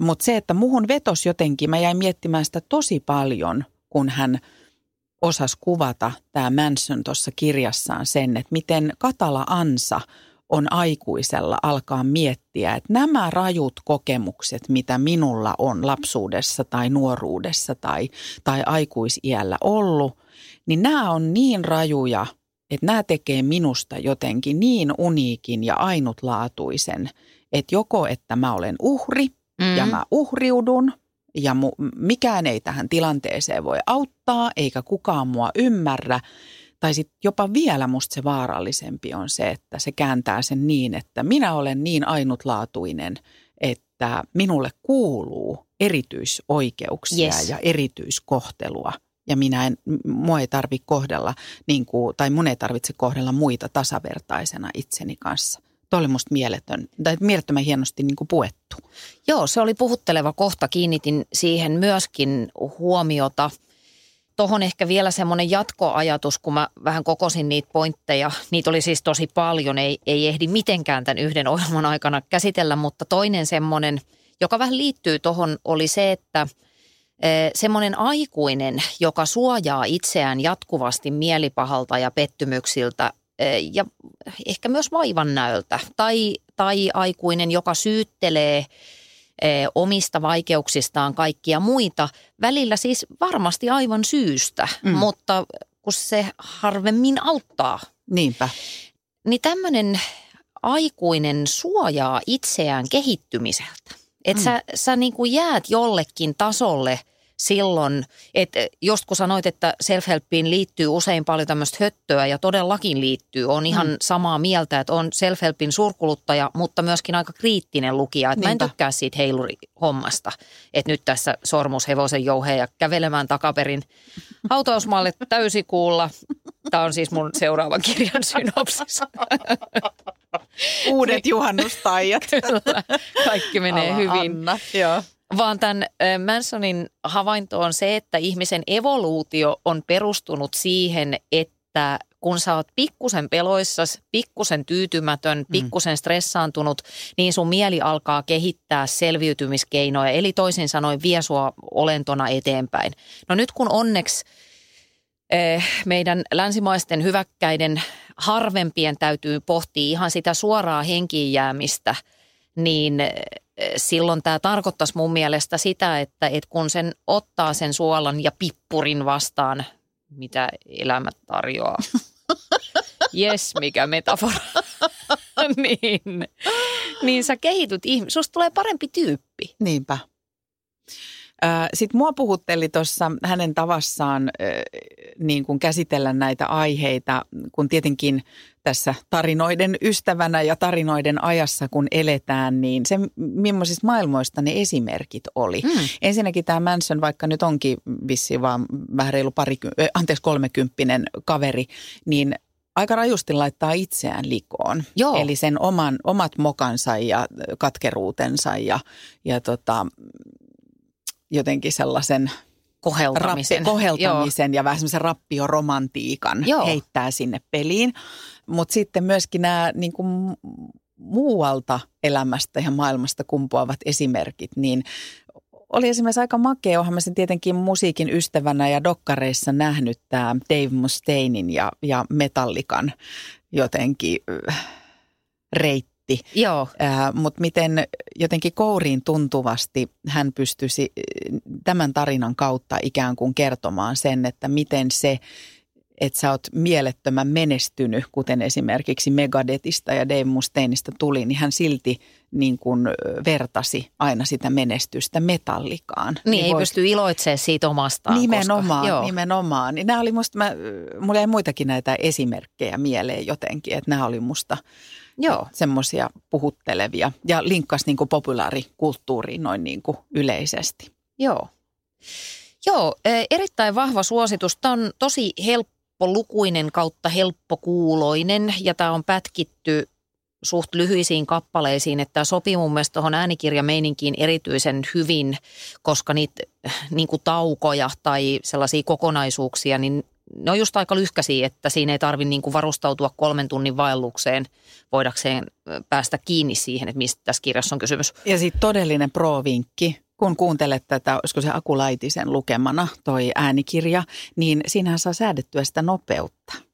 Speaker 5: Mutta se, että muhun vetos jotenkin, mä jäin miettimään sitä tosi paljon, kun hän – osas kuvata tämä Manson tuossa kirjassaan sen, että miten Katala Ansa on aikuisella alkaa miettiä, että nämä rajut kokemukset, mitä minulla on lapsuudessa tai nuoruudessa tai, tai aikuisiällä ollut, niin nämä on niin rajuja, että nämä tekee minusta jotenkin niin uniikin ja ainutlaatuisen, että joko että mä olen uhri mm. ja mä uhriudun – ja mu, mikään ei tähän tilanteeseen voi auttaa, eikä kukaan mua ymmärrä. Tai sitten jopa vielä musta se vaarallisempi on se, että se kääntää sen niin, että minä olen niin ainutlaatuinen, että minulle kuuluu erityisoikeuksia yes. ja erityiskohtelua. Ja minä en, mua ei tarvitse kohdella, niin kuin, tai mun ei tarvitse kohdella muita tasavertaisena itseni kanssa. Tuo oli musta mieletön, tai mielettömän hienosti niin kuin puettu.
Speaker 4: Joo, se oli puhutteleva kohta. Kiinnitin siihen myöskin huomiota. Tuohon ehkä vielä semmoinen jatkoajatus, kun mä vähän kokosin niitä pointteja. Niitä oli siis tosi paljon, ei, ei ehdi mitenkään tämän yhden ohjelman aikana käsitellä, mutta toinen semmoinen, joka vähän liittyy tuohon, oli se, että e, semmoinen aikuinen, joka suojaa itseään jatkuvasti mielipahalta ja pettymyksiltä, ja ehkä myös vaivannäöltä tai, tai aikuinen, joka syyttelee omista vaikeuksistaan kaikkia muita. Välillä siis varmasti aivan syystä, mm. mutta kun se harvemmin auttaa
Speaker 5: Niinpä.
Speaker 4: Niin tämmöinen aikuinen suojaa itseään kehittymiseltä. Että mm. sä, sä niin kuin jäät jollekin tasolle silloin, että just kun sanoit, että self-helpiin liittyy usein paljon tämmöistä höttöä ja todellakin liittyy, on ihan mm. samaa mieltä, että on self-helpin surkuluttaja, mutta myöskin aika kriittinen lukija. Että mä en tykkää siitä heilurihommasta, että nyt tässä sormushevosen jouheja kävelemään takaperin hautausmaalle täysikuulla. Tämä on siis mun seuraavan kirjan synopsis.
Speaker 5: Uudet juhannustaijat.
Speaker 4: Kyllä, kaikki menee
Speaker 5: Ala
Speaker 4: hyvin.
Speaker 5: Anna. Joo.
Speaker 4: Vaan tämän Mansonin havainto on se, että ihmisen evoluutio on perustunut siihen, että kun sä oot pikkusen peloissas, pikkusen tyytymätön, pikkusen stressaantunut, niin sun mieli alkaa kehittää selviytymiskeinoja, eli toisin sanoen vie sua olentona eteenpäin. No nyt kun onneksi meidän länsimaisten hyväkkäiden harvempien täytyy pohtia ihan sitä suoraa henkiin jäämistä, niin silloin tämä tarkoittaisi mun mielestä sitä, että, että kun sen ottaa sen suolan ja pippurin vastaan, mitä elämä tarjoaa. Jes, mikä metafora. niin, niin sä kehityt. Susta tulee parempi tyyppi.
Speaker 5: Niinpä. Sitten mua puhutteli tuossa hänen tavassaan niin kuin käsitellä näitä aiheita, kun tietenkin tässä tarinoiden ystävänä ja tarinoiden ajassa, kun eletään, niin se millaisista maailmoista ne esimerkit oli. Mm. Ensinnäkin tämä Manson, vaikka nyt onkin vissi vaan vähän reilu pari, anteeksi kolmekymppinen kaveri, niin aika rajusti laittaa itseään likoon.
Speaker 4: Joo.
Speaker 5: Eli sen oman, omat mokansa ja katkeruutensa ja, ja tota, jotenkin sellaisen
Speaker 4: Koheltamisen.
Speaker 5: Rappi, koheltamisen Joo. ja vähän semmoisen rappioromantiikan Joo. heittää sinne peliin. Mutta sitten myöskin nämä niin kuin muualta elämästä ja maailmasta kumpuavat esimerkit, niin oli esimerkiksi aika makea, onhan mä sen tietenkin musiikin ystävänä ja dokkareissa nähnyt tämä Dave Mustainin ja, ja Metallikan jotenkin reitti
Speaker 4: konflikti. Joo.
Speaker 5: Äh, Mutta miten jotenkin kouriin tuntuvasti hän pystyisi tämän tarinan kautta ikään kuin kertomaan sen, että miten se, että sä oot mielettömän menestynyt, kuten esimerkiksi Megadetista ja Dave Mustaineista tuli, niin hän silti niin kuin vertasi aina sitä menestystä metallikaan.
Speaker 4: Niin, niin ei voit... pysty iloitsemaan siitä omastaan.
Speaker 5: Nimenomaan,
Speaker 4: koska, joo.
Speaker 5: nimenomaan. Niin nämä oli musta, mä, mulla jäi muitakin näitä esimerkkejä mieleen jotenkin, että nämä oli musta
Speaker 4: Joo.
Speaker 5: semmoisia puhuttelevia ja linkkas niin kuin populaarikulttuuriin noin niin kuin yleisesti.
Speaker 4: Joo. Joo, e, erittäin vahva suositus. Tämä on tosi helppolukuinen kautta helppokuuloinen ja tämä on pätkitty suht lyhyisiin kappaleisiin, että tämä sopii mun mielestä tuohon äänikirjameininkiin erityisen hyvin, koska niitä niin kuin taukoja tai sellaisia kokonaisuuksia, niin ne on just aika lyhkäisiä, että siinä ei tarvitse niin varustautua kolmen tunnin vaellukseen voidakseen päästä kiinni siihen, että mistä tässä kirjassa on kysymys.
Speaker 5: Ja sitten todellinen pro-vinkki, kun kuuntelet tätä, olisiko se Akulaitisen lukemana toi äänikirja, niin siinähän saa säädettyä sitä nopeutta.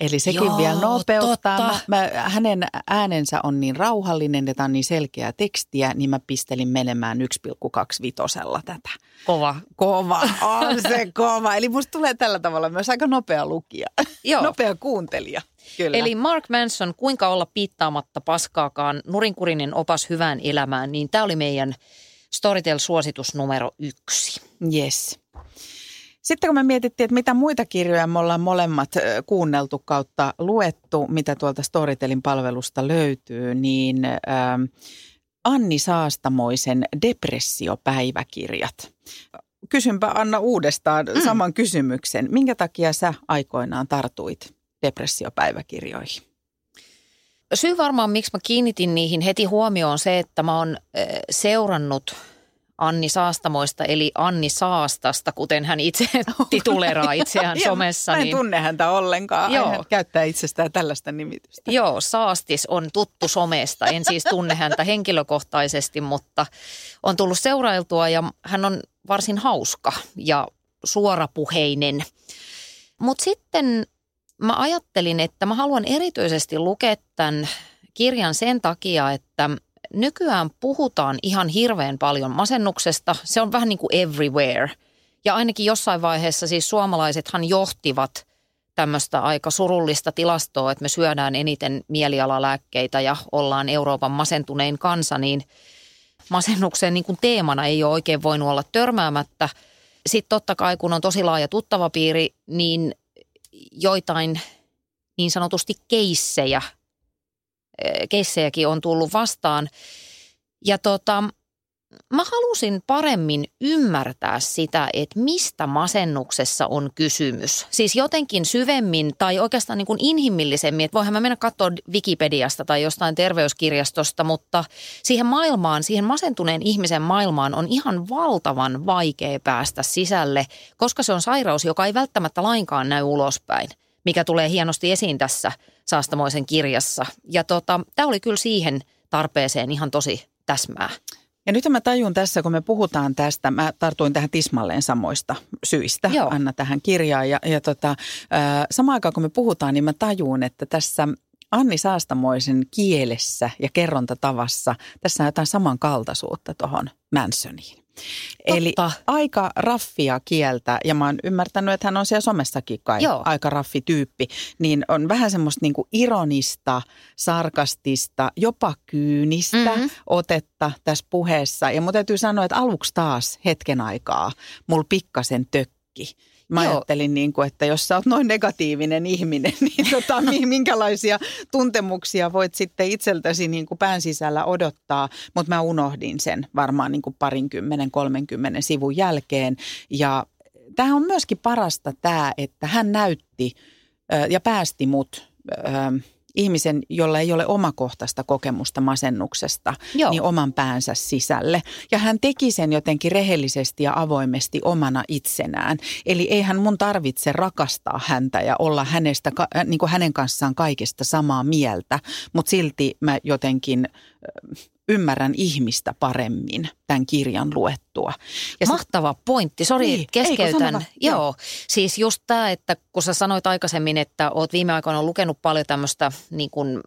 Speaker 5: Eli sekin Joo, vielä nopeuttaa. Mä, mä, hänen äänensä on niin rauhallinen ja tämä on niin selkeää tekstiä, niin mä pistelin menemään 1,25 tätä.
Speaker 4: Kova.
Speaker 5: Kova, on se kova. Eli musta tulee tällä tavalla myös aika nopea lukija, Joo. nopea kuuntelija. Kyllä.
Speaker 4: Eli Mark Manson, kuinka olla piittaamatta paskaakaan, nurinkurinen opas hyvään elämään, niin tämä oli meidän Storytel-suositus numero yksi.
Speaker 5: Yes. Sitten kun me mietittiin, että mitä muita kirjoja me ollaan molemmat kuunneltu kautta luettu, mitä tuolta Storytelin palvelusta löytyy, niin ähm, Anni Saastamoisen depressiopäiväkirjat. Kysynpä Anna uudestaan mm. saman kysymyksen. Minkä takia sä aikoinaan tartuit depressiopäiväkirjoihin?
Speaker 4: Syy varmaan, miksi mä kiinnitin niihin heti huomioon se, että mä oon seurannut – Anni Saastamoista, eli Anni Saastasta, kuten hän itse tituleraa itseään somessa.
Speaker 5: Mä en niin... tunne häntä ollenkaan. Joo. Hän käyttää itsestään tällaista nimitystä.
Speaker 4: Joo, Saastis on tuttu somesta. En siis tunne häntä henkilökohtaisesti, mutta on tullut seurailtua ja hän on varsin hauska ja suorapuheinen. Mutta sitten mä ajattelin, että mä haluan erityisesti lukea tämän kirjan sen takia, että – nykyään puhutaan ihan hirveän paljon masennuksesta. Se on vähän niin kuin everywhere. Ja ainakin jossain vaiheessa siis suomalaisethan johtivat tämmöistä aika surullista tilastoa, että me syödään eniten mielialalääkkeitä ja ollaan Euroopan masentunein kansa, niin masennuksen niin kuin teemana ei ole oikein voinut olla törmäämättä. Sitten totta kai, kun on tosi laaja tuttavapiiri, niin joitain niin sanotusti keissejä, keissejäkin on tullut vastaan. Ja tota, mä halusin paremmin ymmärtää sitä, että mistä masennuksessa on kysymys. Siis jotenkin syvemmin tai oikeastaan niin kuin inhimillisemmin, että voihan mä mennä katsoa Wikipediasta tai jostain terveyskirjastosta, mutta siihen maailmaan, siihen masentuneen ihmisen maailmaan on ihan valtavan vaikea päästä sisälle, koska se on sairaus, joka ei välttämättä lainkaan näy ulospäin, mikä tulee hienosti esiin tässä Saastamoisen kirjassa. Ja tota, tämä oli kyllä siihen tarpeeseen ihan tosi täsmää.
Speaker 5: Ja nyt mä tajun tässä, kun me puhutaan tästä, mä tartuin tähän tismalleen samoista syistä, Joo. Anna tähän kirjaan. Ja, ja tota, samaan aikaan kun me puhutaan, niin mä tajun, että tässä Anni Saastamoisen kielessä ja kerrontatavassa, tässä on jotain samankaltaisuutta tuohon Mansoniin. Totta. Eli aika raffia kieltä, ja mä oon ymmärtänyt, että hän on siellä somessakin kai Joo. aika raffi tyyppi, niin on vähän semmoista niinku ironista, sarkastista, jopa kyynistä mm-hmm. otetta tässä puheessa. Ja mun täytyy sanoa, että aluksi taas hetken aikaa mulla pikkasen tökki Mä Joo. ajattelin, niin kuin, että jos sä oot noin negatiivinen ihminen, niin tota, minkälaisia tuntemuksia voit sitten itseltäsi niin kuin pään sisällä odottaa. Mutta mä unohdin sen varmaan niin kuin parinkymmenen, kolmenkymmenen sivun jälkeen. Ja tämä on myöskin parasta tämä, että hän näytti ja päästi mut ihmisen, jolla ei ole omakohtaista kokemusta masennuksesta, Joo. niin oman päänsä sisälle. Ja hän teki sen jotenkin rehellisesti ja avoimesti omana itsenään. Eli eihän mun tarvitse rakastaa häntä ja olla hänestä, äh, niin kuin hänen kanssaan kaikesta samaa mieltä, mutta silti mä jotenkin ymmärrän ihmistä paremmin tämän kirjan luettua.
Speaker 4: Ja Mahtava se, pointti. Sori, niin, keskeytän. Joo. Joo, siis just tämä, että kun sä sanoit aikaisemmin, että oot viime aikoina lukenut paljon tämmöistä niin kuin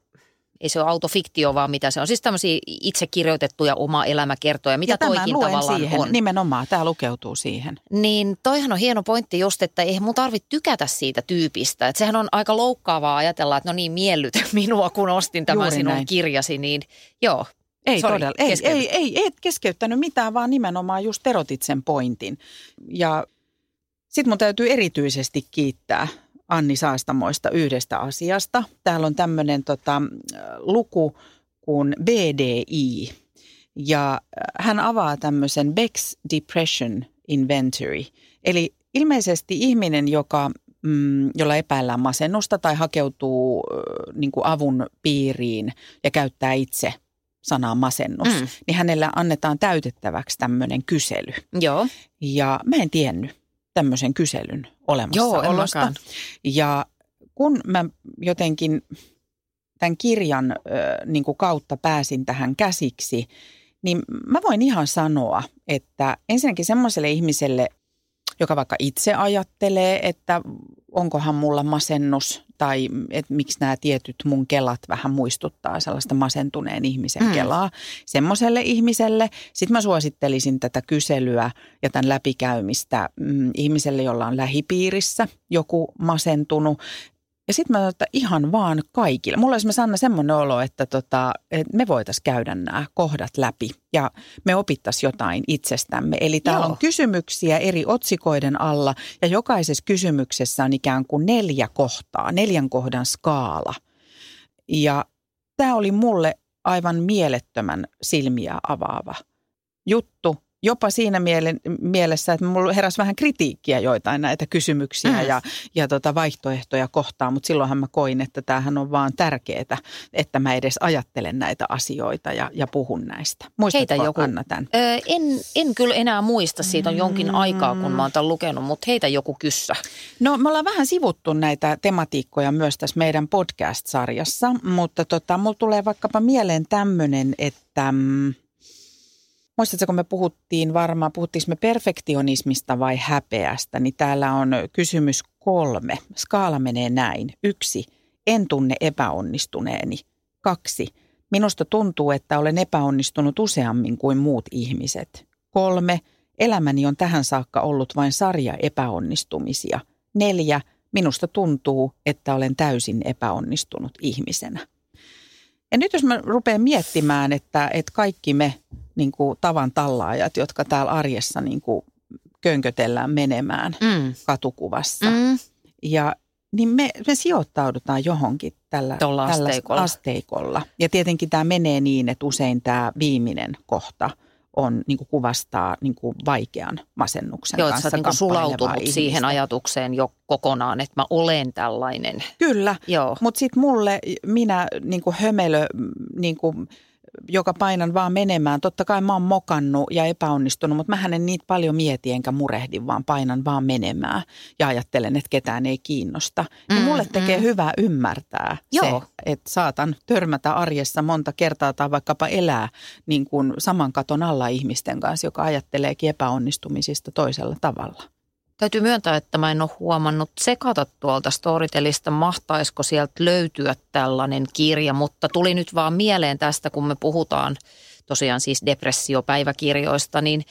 Speaker 4: ei se ole autofiktio, vaan mitä se on. Siis tämmöisiä itse kirjoitettuja oma elämäkertoja, mitä ja toikin tavallaan
Speaker 5: siihen,
Speaker 4: on.
Speaker 5: Nimenomaan, tämä lukeutuu siihen.
Speaker 4: Niin toihan on hieno pointti just, että ei mun tarvitse tykätä siitä tyypistä. Että sehän on aika loukkaavaa ajatella, että no niin miellytä minua, kun ostin tämän Juuri sinun näin. kirjasi, niin joo,
Speaker 5: ei Sorry, todella, ei, ei, ei, et keskeyttänyt mitään, vaan nimenomaan just erotit sen pointin. Ja sitten mun täytyy erityisesti kiittää Anni Saastamoista yhdestä asiasta. Täällä on tämmöinen tota, luku kuin BDI. Ja hän avaa tämmöisen Beck's Depression Inventory. Eli ilmeisesti ihminen, joka, mm, jolla epäillään masennusta tai hakeutuu äh, niin avun piiriin ja käyttää itse sanaa masennus, mm. niin hänellä annetaan täytettäväksi tämmöinen kysely.
Speaker 4: Joo.
Speaker 5: Ja mä en tiennyt tämmöisen kyselyn olemassaolosta. Joo, ja kun mä jotenkin tämän kirjan äh, niin kuin kautta pääsin tähän käsiksi, niin mä voin ihan sanoa, että ensinnäkin semmoiselle ihmiselle, joka vaikka itse ajattelee, että onkohan mulla masennus tai että miksi nämä tietyt mun kelat vähän muistuttaa sellaista masentuneen ihmisen mm. kelaa semmoiselle ihmiselle. Sitten mä suosittelisin tätä kyselyä ja tämän läpikäymistä mm, ihmiselle, jolla on lähipiirissä joku masentunut ja sitten mä sanoin, että ihan vaan kaikille. Mulla olisi Sanna semmoinen olo, että, tota, että me voitaisiin käydä nämä kohdat läpi ja me opittaisiin jotain itsestämme. Eli täällä Joo. on kysymyksiä eri otsikoiden alla ja jokaisessa kysymyksessä on ikään kuin neljä kohtaa, neljän kohdan skaala. Ja tämä oli mulle aivan mielettömän silmiä avaava juttu jopa siinä miele- mielessä, että mulla heräsi vähän kritiikkiä joitain näitä kysymyksiä mm. ja, ja tota vaihtoehtoja kohtaan, mutta silloinhan mä koin, että tämähän on vaan tärkeää, että mä edes ajattelen näitä asioita ja, ja puhun näistä. Muistatko heitä joku, Anna tämän?
Speaker 4: Öö, en, en kyllä enää muista, siitä on jonkin mm. aikaa, kun mä oon tämän lukenut, mutta heitä joku kyssä.
Speaker 5: No me ollaan vähän sivuttu näitä tematiikkoja myös tässä meidän podcast-sarjassa, mutta tota, mulla tulee vaikkapa mieleen tämmöinen, että... Mm, Muistatko, kun me puhuttiin varmaan, puhuttiinko me perfektionismista vai häpeästä, niin täällä on kysymys kolme. Skaala menee näin. Yksi, en tunne epäonnistuneeni. Kaksi, minusta tuntuu, että olen epäonnistunut useammin kuin muut ihmiset. Kolme, elämäni on tähän saakka ollut vain sarja epäonnistumisia. Neljä, minusta tuntuu, että olen täysin epäonnistunut ihmisenä. Ja nyt jos mä rupean miettimään, että, että kaikki me niin kuin tavan tallaajat, jotka täällä arjessa niin kuin könkötellään menemään
Speaker 4: Mm.
Speaker 5: katukuvassa,
Speaker 4: Mm.
Speaker 5: ja niin me, me sijoittaudutaan johonkin tällä,
Speaker 4: Tuolla
Speaker 5: tällä
Speaker 4: asteikolla.
Speaker 5: asteikolla. Ja tietenkin tämä menee niin, että usein tämä viimeinen kohta on, niin kuin kuvastaa niin kuin vaikean masennuksen
Speaker 4: Joo,
Speaker 5: kanssa
Speaker 4: niinku
Speaker 5: kamppailevaa
Speaker 4: sulautunut
Speaker 5: ihmistä.
Speaker 4: siihen ajatukseen jo kokonaan, että mä olen tällainen.
Speaker 5: Kyllä,
Speaker 4: Joo.
Speaker 5: mutta sitten mulle, minä niin kuin hömelö, niin kuin, joka painan vaan menemään. Totta kai mä oon mokannut ja epäonnistunut, mutta mä en niitä paljon mieti enkä murehdi, vaan painan vaan menemään. Ja ajattelen, että ketään ei kiinnosta. Ja
Speaker 4: Mm,
Speaker 5: mulle tekee
Speaker 4: mm.
Speaker 5: hyvää ymmärtää
Speaker 4: Joo.
Speaker 5: se, että saatan törmätä arjessa monta kertaa tai vaikkapa elää niin kuin saman katon alla ihmisten kanssa, joka ajatteleekin epäonnistumisista toisella tavalla.
Speaker 4: Täytyy myöntää, että mä en ole huomannut sekata tuolta Storytelista, mahtaisiko sieltä löytyä tällainen kirja, mutta tuli nyt vaan mieleen tästä, kun me puhutaan tosiaan siis depressiopäiväkirjoista, niin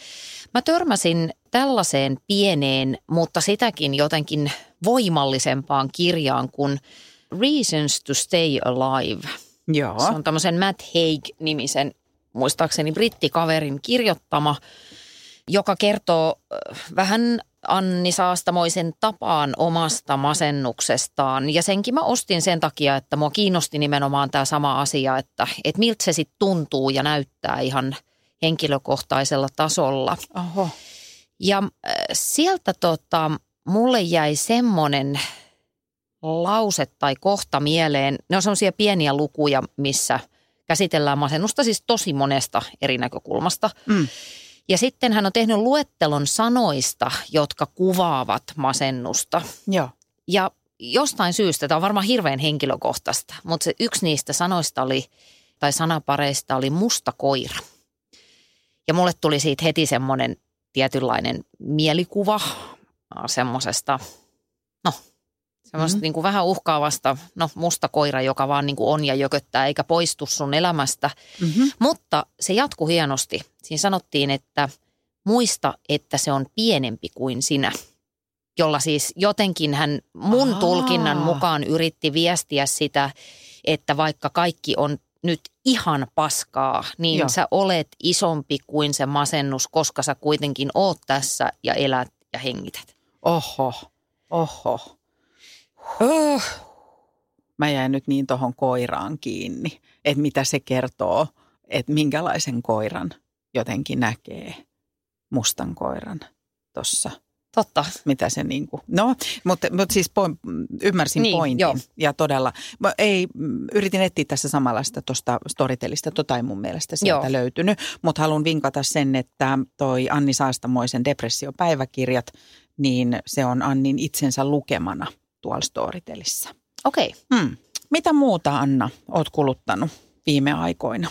Speaker 4: mä törmäsin tällaiseen pieneen, mutta sitäkin jotenkin voimallisempaan kirjaan kuin Reasons to Stay Alive.
Speaker 5: Joo.
Speaker 4: Se on tämmöisen Matt Haig-nimisen, muistaakseni brittikaverin kirjoittama, joka kertoo äh, vähän Anni Saastamoisen tapaan omasta masennuksestaan. Ja senkin mä ostin sen takia, että mua kiinnosti nimenomaan tämä sama asia, että, että miltä se sitten tuntuu ja näyttää ihan henkilökohtaisella tasolla.
Speaker 5: Oho.
Speaker 4: Ja äh, sieltä tota, mulle jäi semmoinen lause tai kohta mieleen. Ne on semmoisia pieniä lukuja, missä käsitellään masennusta siis tosi monesta eri näkökulmasta.
Speaker 5: Mm.
Speaker 4: Ja sitten hän on tehnyt luettelon sanoista, jotka kuvaavat masennusta.
Speaker 5: Joo.
Speaker 4: Ja jostain syystä, tämä on varmaan hirveän henkilökohtaista, mutta se yksi niistä sanoista oli, tai sanapareista oli musta koira. Ja mulle tuli siitä heti semmoinen tietynlainen mielikuva semmoisesta, semmoisesta
Speaker 5: Mhm.
Speaker 4: niin kuin vähän uhkaavasta, no musta koira, joka vaan niin kuin on ja jököttää eikä poistu sun elämästä.
Speaker 5: Mm-hmm.
Speaker 4: Mutta se jatkui hienosti. Siinä sanottiin, että muista, että se on pienempi kuin sinä. Jolla siis jotenkin hän mun
Speaker 5: Aa.
Speaker 4: tulkinnan mukaan yritti viestiä sitä, että vaikka kaikki on nyt ihan paskaa, niin.
Speaker 5: Joo.
Speaker 4: sä olet isompi kuin se masennus, koska sä kuitenkin oot tässä ja elät ja hengität.
Speaker 5: Oho, oho.
Speaker 4: Oh.
Speaker 5: Mä jäin nyt niin tuohon koiraan kiinni, että mitä se kertoo, että minkälaisen koiran jotenkin näkee mustan koiran tuossa.
Speaker 4: Totta.
Speaker 5: Mitä se niin kuin, no, mutta, mutta siis point, ymmärsin
Speaker 4: Niin,
Speaker 5: pointin
Speaker 4: joo.
Speaker 5: ja todella. Mä ei, yritin etsiä tässä samanlaista tuosta Storytelista, tota ei mun mielestä sieltä
Speaker 4: Joo.
Speaker 5: löytynyt, mutta haluan vinkata sen, että toi Anni Saastamoisen depressiopäiväkirjat, niin se on Annin itsensä lukemana tuolla Storytelissä.
Speaker 4: Okei.
Speaker 5: Hmm. Mitä muuta, Anna, oot kuluttanut viime aikoina?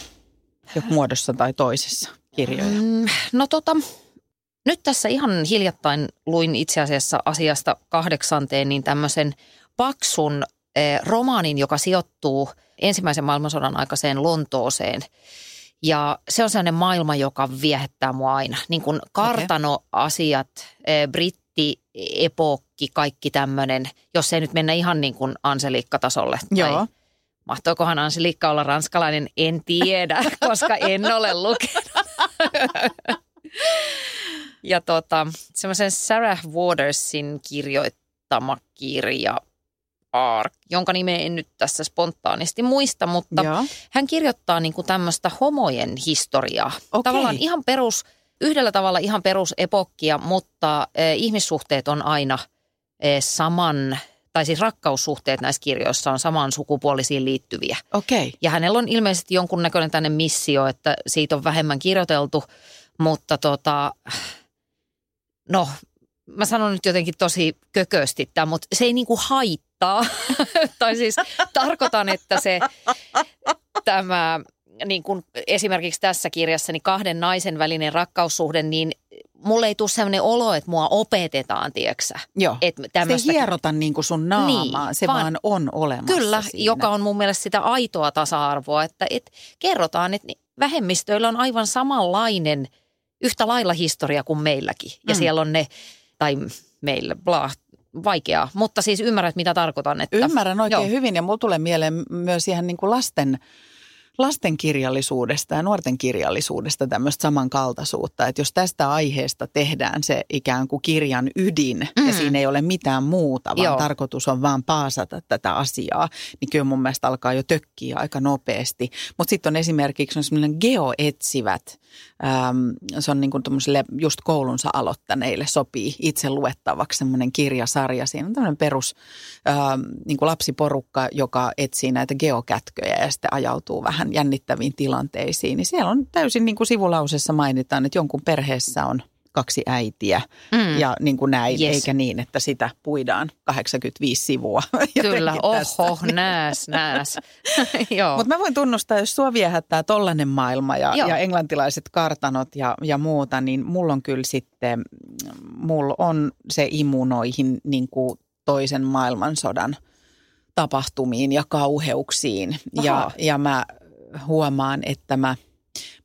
Speaker 5: Joko muodossa tai toisessa kirjoja?
Speaker 4: Mm, no tota, nyt tässä ihan hiljattain luin itse asiassa asiasta kahdeksanteen niin tämmöisen paksun eh, romaanin, joka sijoittuu ensimmäisen maailmansodan aikaiseen Lontooseen. Ja se on sellainen maailma, joka viehättää mua aina. Niin kuin kartanoasiat, eh, britti, epokki, kaikki tämmöinen, jos ei nyt mennä ihan niin kuin Anselikka-tasolle.
Speaker 5: Joo.
Speaker 4: Tai mahtoikohan Anselikka olla ranskalainen, en tiedä, koska en ole lukenut. ja tota, semmoisen Sarah Watersin kirjoittama kirja Ark, jonka nimeä en nyt tässä spontaanisti muista, mutta
Speaker 5: Joo.
Speaker 4: hän kirjoittaa niin kuin tämmöistä homojen historiaa.
Speaker 5: Okei.
Speaker 4: Tavallaan ihan perus, yhdellä tavalla ihan perusepokkia, mutta eh, ihmissuhteet on aina saman, tai siis rakkaussuhteet näissä kirjoissa on saman sukupuolisiin liittyviä.
Speaker 5: Okei.
Speaker 4: Ja hänellä on ilmeisesti jonkunnäköinen tänne missio, että siitä on vähemmän kirjoiteltu, mutta tota, no mä sanon nyt jotenkin tosi kökösti tämä, mutta se ei niinku haittaa. tai siis tarkoitan, että se tämä niin kuin esimerkiksi tässä kirjassa niin kahden naisen välinen rakkaussuhde, niin mulle ei tule sellainen olo, että mua opetetaan, tieksä.
Speaker 5: Joo.
Speaker 4: Että
Speaker 5: Se ei hierota niin kuin sun naamaa,
Speaker 4: Niin,
Speaker 5: se
Speaker 4: vaan-
Speaker 5: vaan on olemassa
Speaker 4: Kyllä,
Speaker 5: siinä.
Speaker 4: joka on mun mielestä sitä aitoa tasa-arvoa, että et kerrotaan, että vähemmistöillä on aivan samanlainen, yhtä lailla historia kuin meilläkin. Ja
Speaker 5: Mm.
Speaker 4: siellä on ne, tai meillä, bla, vaikeaa, mutta siis ymmärrät, mitä tarkoitan. Että,
Speaker 5: Ymmärrän oikein
Speaker 4: Joo.
Speaker 5: hyvin ja mulla tulee mieleen myös ihan niin kuin lasten, lasten kirjallisuudesta ja nuorten kirjallisuudesta tämmöistä samankaltaisuutta. Että jos tästä aiheesta tehdään se ikään kuin kirjan ydin mm. ja siinä ei ole mitään muuta, vaan
Speaker 4: Joo.
Speaker 5: tarkoitus on vaan paasata tätä asiaa, niin kyllä mun mielestä alkaa jo tökkiä aika nopeasti. Mutta sitten on esimerkiksi on semmoinen geoetsivät, Ähm, se on niin kuin just koulunsa aloittaneille sopii itse luettavaksi semmoinen kirjasarja. Siinä on tämmöinen perus ähm, niin kuin lapsiporukka, joka etsii näitä geokätköjä ja sitten ajautuu vähän jännittäviin tilanteisiin. Niin siellä on täysin niin kuin sivulausessa mainitaan, että jonkun perheessä on kaksi äitiä
Speaker 4: Mm.
Speaker 5: ja niin kuin näin,
Speaker 4: Yes.
Speaker 5: eikä niin, että sitä puidaan 85 sivua.
Speaker 4: Kyllä, oho, nääs, nääs. Joo.
Speaker 5: Mutta mä voin tunnustaa, jos sua viehättää tollainen maailma ja,
Speaker 4: Joo.
Speaker 5: ja englantilaiset kartanot ja, ja muuta, niin mulla on kyllä sitten, mulla on se imu noihin niin kuin toisen maailmansodan tapahtumiin ja kauheuksiin. Ja, ja mä huomaan, että mä,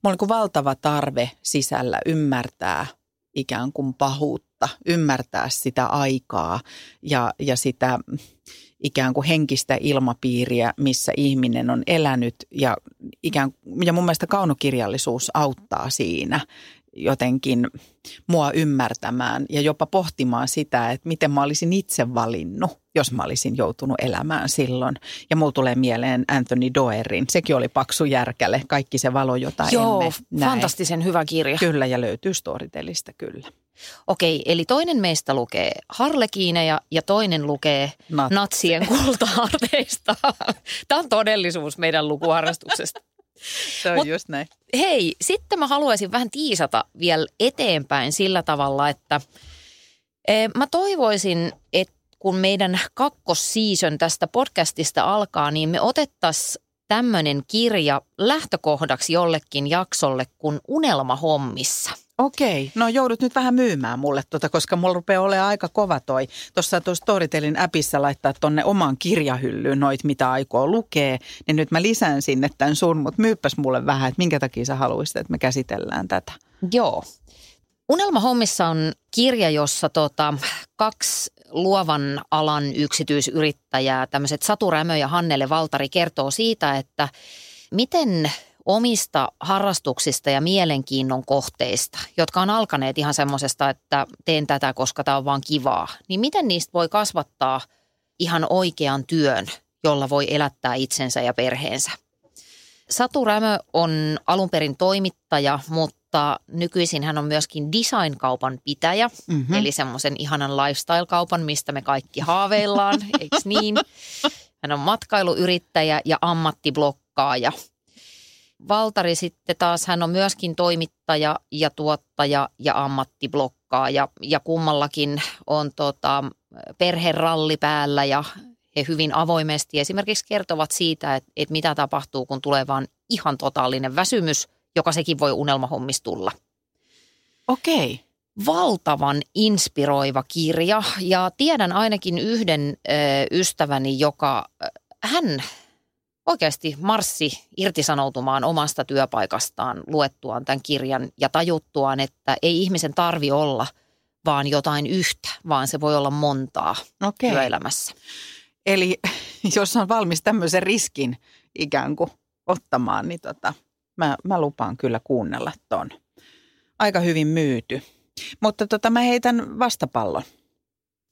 Speaker 5: mulla on niin valtava tarve sisällä ymmärtää ikään kuin pahuutta, ymmärtää sitä aikaa ja, ja sitä ikään kuin henkistä ilmapiiriä, missä ihminen on elänyt. Ja, ikään, ja mun mielestä kaunokirjallisuus auttaa siinä jotenkin mua ymmärtämään ja jopa pohtimaan sitä, että miten mä olisin itse valinnut, jos mä olisin joutunut elämään silloin. Ja mulla tulee mieleen Anthony Doerin, sekin oli paksu järkäle, kaikki se valo, jota
Speaker 4: Joo,
Speaker 5: emme näe.
Speaker 4: fantastisen hyvä kirja.
Speaker 5: Kyllä, ja löytyy Storytelistä kyllä.
Speaker 4: Okei, eli toinen meistä lukee harlekiineja ja toinen lukee
Speaker 5: Nat-
Speaker 4: natsien kultaarteista. Tämä on todellisuus meidän lukuharrastuksesta.
Speaker 5: Se on
Speaker 4: Mut-
Speaker 5: just näin.
Speaker 4: Hei, sitten mä haluaisin vähän tiisata vielä eteenpäin sillä tavalla, että eh, mä toivoisin, että kun meidän kakkossiison tästä podcastista alkaa, niin me otettaisiin tämmöinen kirja lähtökohdaksi jollekin jaksolle kuin Unelmahommissa.
Speaker 5: Okei, no joudut nyt vähän myymään mulle tota, koska mulla rupeaa olemaan aika kova toi. Tuossa tuossa Storytelin appissa laittaa tonne omaan kirjahyllyyn noit, mitä aikoo lukee, niin nyt mä lisään sinne tämän sun, mutta myyppäs mulle vähän, että minkä takia sä haluaisit, että me käsitellään tätä.
Speaker 4: Joo. Unelmahommissa on kirja, jossa tota, kaksi luovan alan yksityisyrittäjää, tämmöiset Satu Rämö ja Hannele Valtari, kertoo siitä, että miten omista harrastuksista ja mielenkiinnon kohteista, jotka on alkaneet ihan semmoisesta, että teen tätä, koska tämä on vaan kivaa, niin miten niistä voi kasvattaa ihan oikean työn, jolla voi elättää itsensä ja perheensä. Satu Rämö on alun perin toimittaja, mutta nykyisin hän on myöskin design-kaupan pitäjä,
Speaker 5: Mhm.
Speaker 4: mm-hmm. eli semmoisen ihanan lifestyle-kaupan, mistä me kaikki haaveillaan, eikö niin? Hän on matkailuyrittäjä ja ammattiblokkaaja. Valtari sitten taas, hän on myöskin toimittaja ja tuottaja ja ammattiblokkaaja ja kummallakin on tota, perheralli päällä ja he hyvin avoimesti esimerkiksi kertovat siitä, että, että mitä tapahtuu, kun tulee vaan ihan totaalinen väsymys, joka sekin voi unelmahommissa tulla.
Speaker 5: Okei.
Speaker 4: Valtavan inspiroiva kirja ja tiedän ainakin yhden ö, ystäväni, joka hän oikeasti marssi irtisanoutumaan omasta työpaikastaan luettuaan tämän kirjan ja tajuttuaan, että ei ihmisen tarvi olla vaan jotain yhtä, vaan se voi olla montaa
Speaker 5: Okei.
Speaker 4: työelämässä.
Speaker 5: Eli jos on valmis tämmöisen riskin ikään kuin ottamaan, niin tota, mä, mä lupaan kyllä kuunnella ton. Aika hyvin myyty. Mutta tota, mä heitän vastapallon.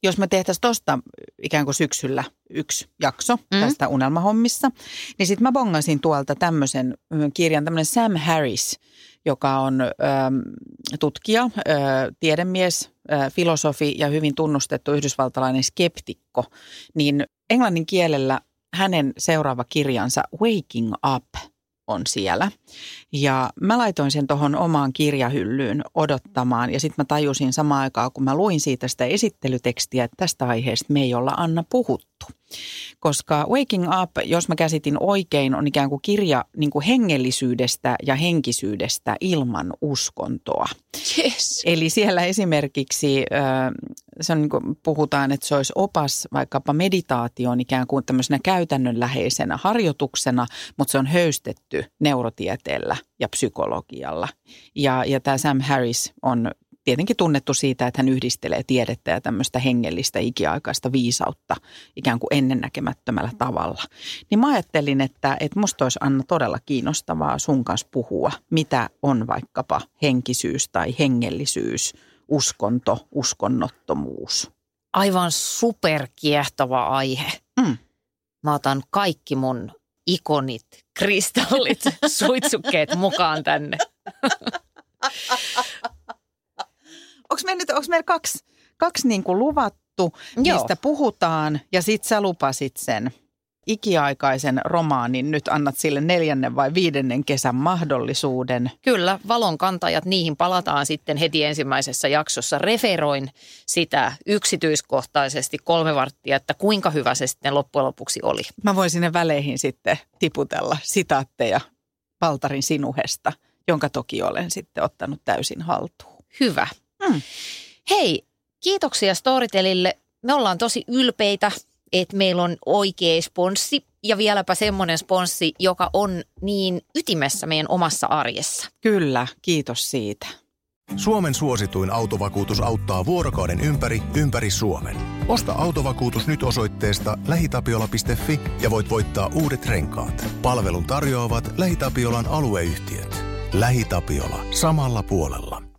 Speaker 5: Jos me tehtäisiin tuosta ikään kuin syksyllä yksi jakso
Speaker 4: Mm.
Speaker 5: tästä unelmahommissa, niin sitten mä bongasin tuolta tämmöisen kirjan, tämmöinen Sam Harris, joka on ö, tutkija, ö, tiedemies, ö, filosofi ja hyvin tunnustettu yhdysvaltalainen skeptikko, niin englannin kielellä hänen seuraava kirjansa Waking Up on siellä. Ja mä laitoin sen tuohon omaan kirjahyllyyn odottamaan ja sitten mä tajusin samaan aikaan, kun mä luin siitä sitä esittelytekstiä, että tästä aiheesta me ei olla Anna puhuttu. Koska Waking Up, jos mä käsitin oikein, on ikään kuin kirja niin kuin hengellisyydestä ja henkisyydestä ilman uskontoa.
Speaker 4: Yes.
Speaker 5: Eli siellä esimerkiksi se on niin kuin puhutaan, että se olisi opas vaikkapa meditaation ikään kuin tämmöisenä käytännönläheisenä harjoituksena, mutta se on höystetty neurotieteellä ja psykologialla. Ja, ja tämä Sam Harris on tietenkin tunnettu siitä, että hän yhdistelee tiedettä ja tämmöistä hengellistä ikiaikaista viisautta ikään kuin ennennäkemättömällä tavalla. Niin mä ajattelin, että, että musta olisi Anna todella kiinnostavaa sun kanssa puhua, mitä on vaikkapa henkisyys tai hengellisyys, uskonto, uskonnottomuus.
Speaker 4: Aivan superkiehtova aihe.
Speaker 5: Mm.
Speaker 4: Mä otan kaikki mun ikonit, kristallit, suitsukkeet mukaan tänne.
Speaker 5: Onko meillä nyt onko meillä kaksi, kaksi niin kuin luvattu,
Speaker 4: Joo.
Speaker 5: mistä puhutaan ja sit sä lupasit sen ikiaikaisen romaanin. Nyt annat sille neljännen vai viidennen kesän mahdollisuuden.
Speaker 4: Kyllä, valonkantajat, niihin palataan sitten heti ensimmäisessä jaksossa. Referoin sitä yksityiskohtaisesti kolme varttia, että kuinka hyvä se sitten loppujen lopuksi oli.
Speaker 5: Mä voin sinne väleihin sitten tiputella sitaatteja Valtarin sinuhesta, jonka toki olen sitten ottanut täysin haltuun.
Speaker 4: Hyvä.
Speaker 5: Mm.
Speaker 4: Hei, kiitoksia Storytelille. Me ollaan tosi ylpeitä, että meillä on oikea sponssi ja vieläpä semmoinen sponssi, joka on niin ytimessä meidän omassa arjessa.
Speaker 5: Kyllä, kiitos siitä.
Speaker 1: Suomen suosituin autovakuutus auttaa vuorokauden ympäri, ympäri Suomen. Osta autovakuutus nyt osoitteesta lähitapiola.fi ja voit voittaa uudet renkaat. Palvelun tarjoavat LähiTapiolan alueyhtiöt. LähiTapiola. Samalla puolella.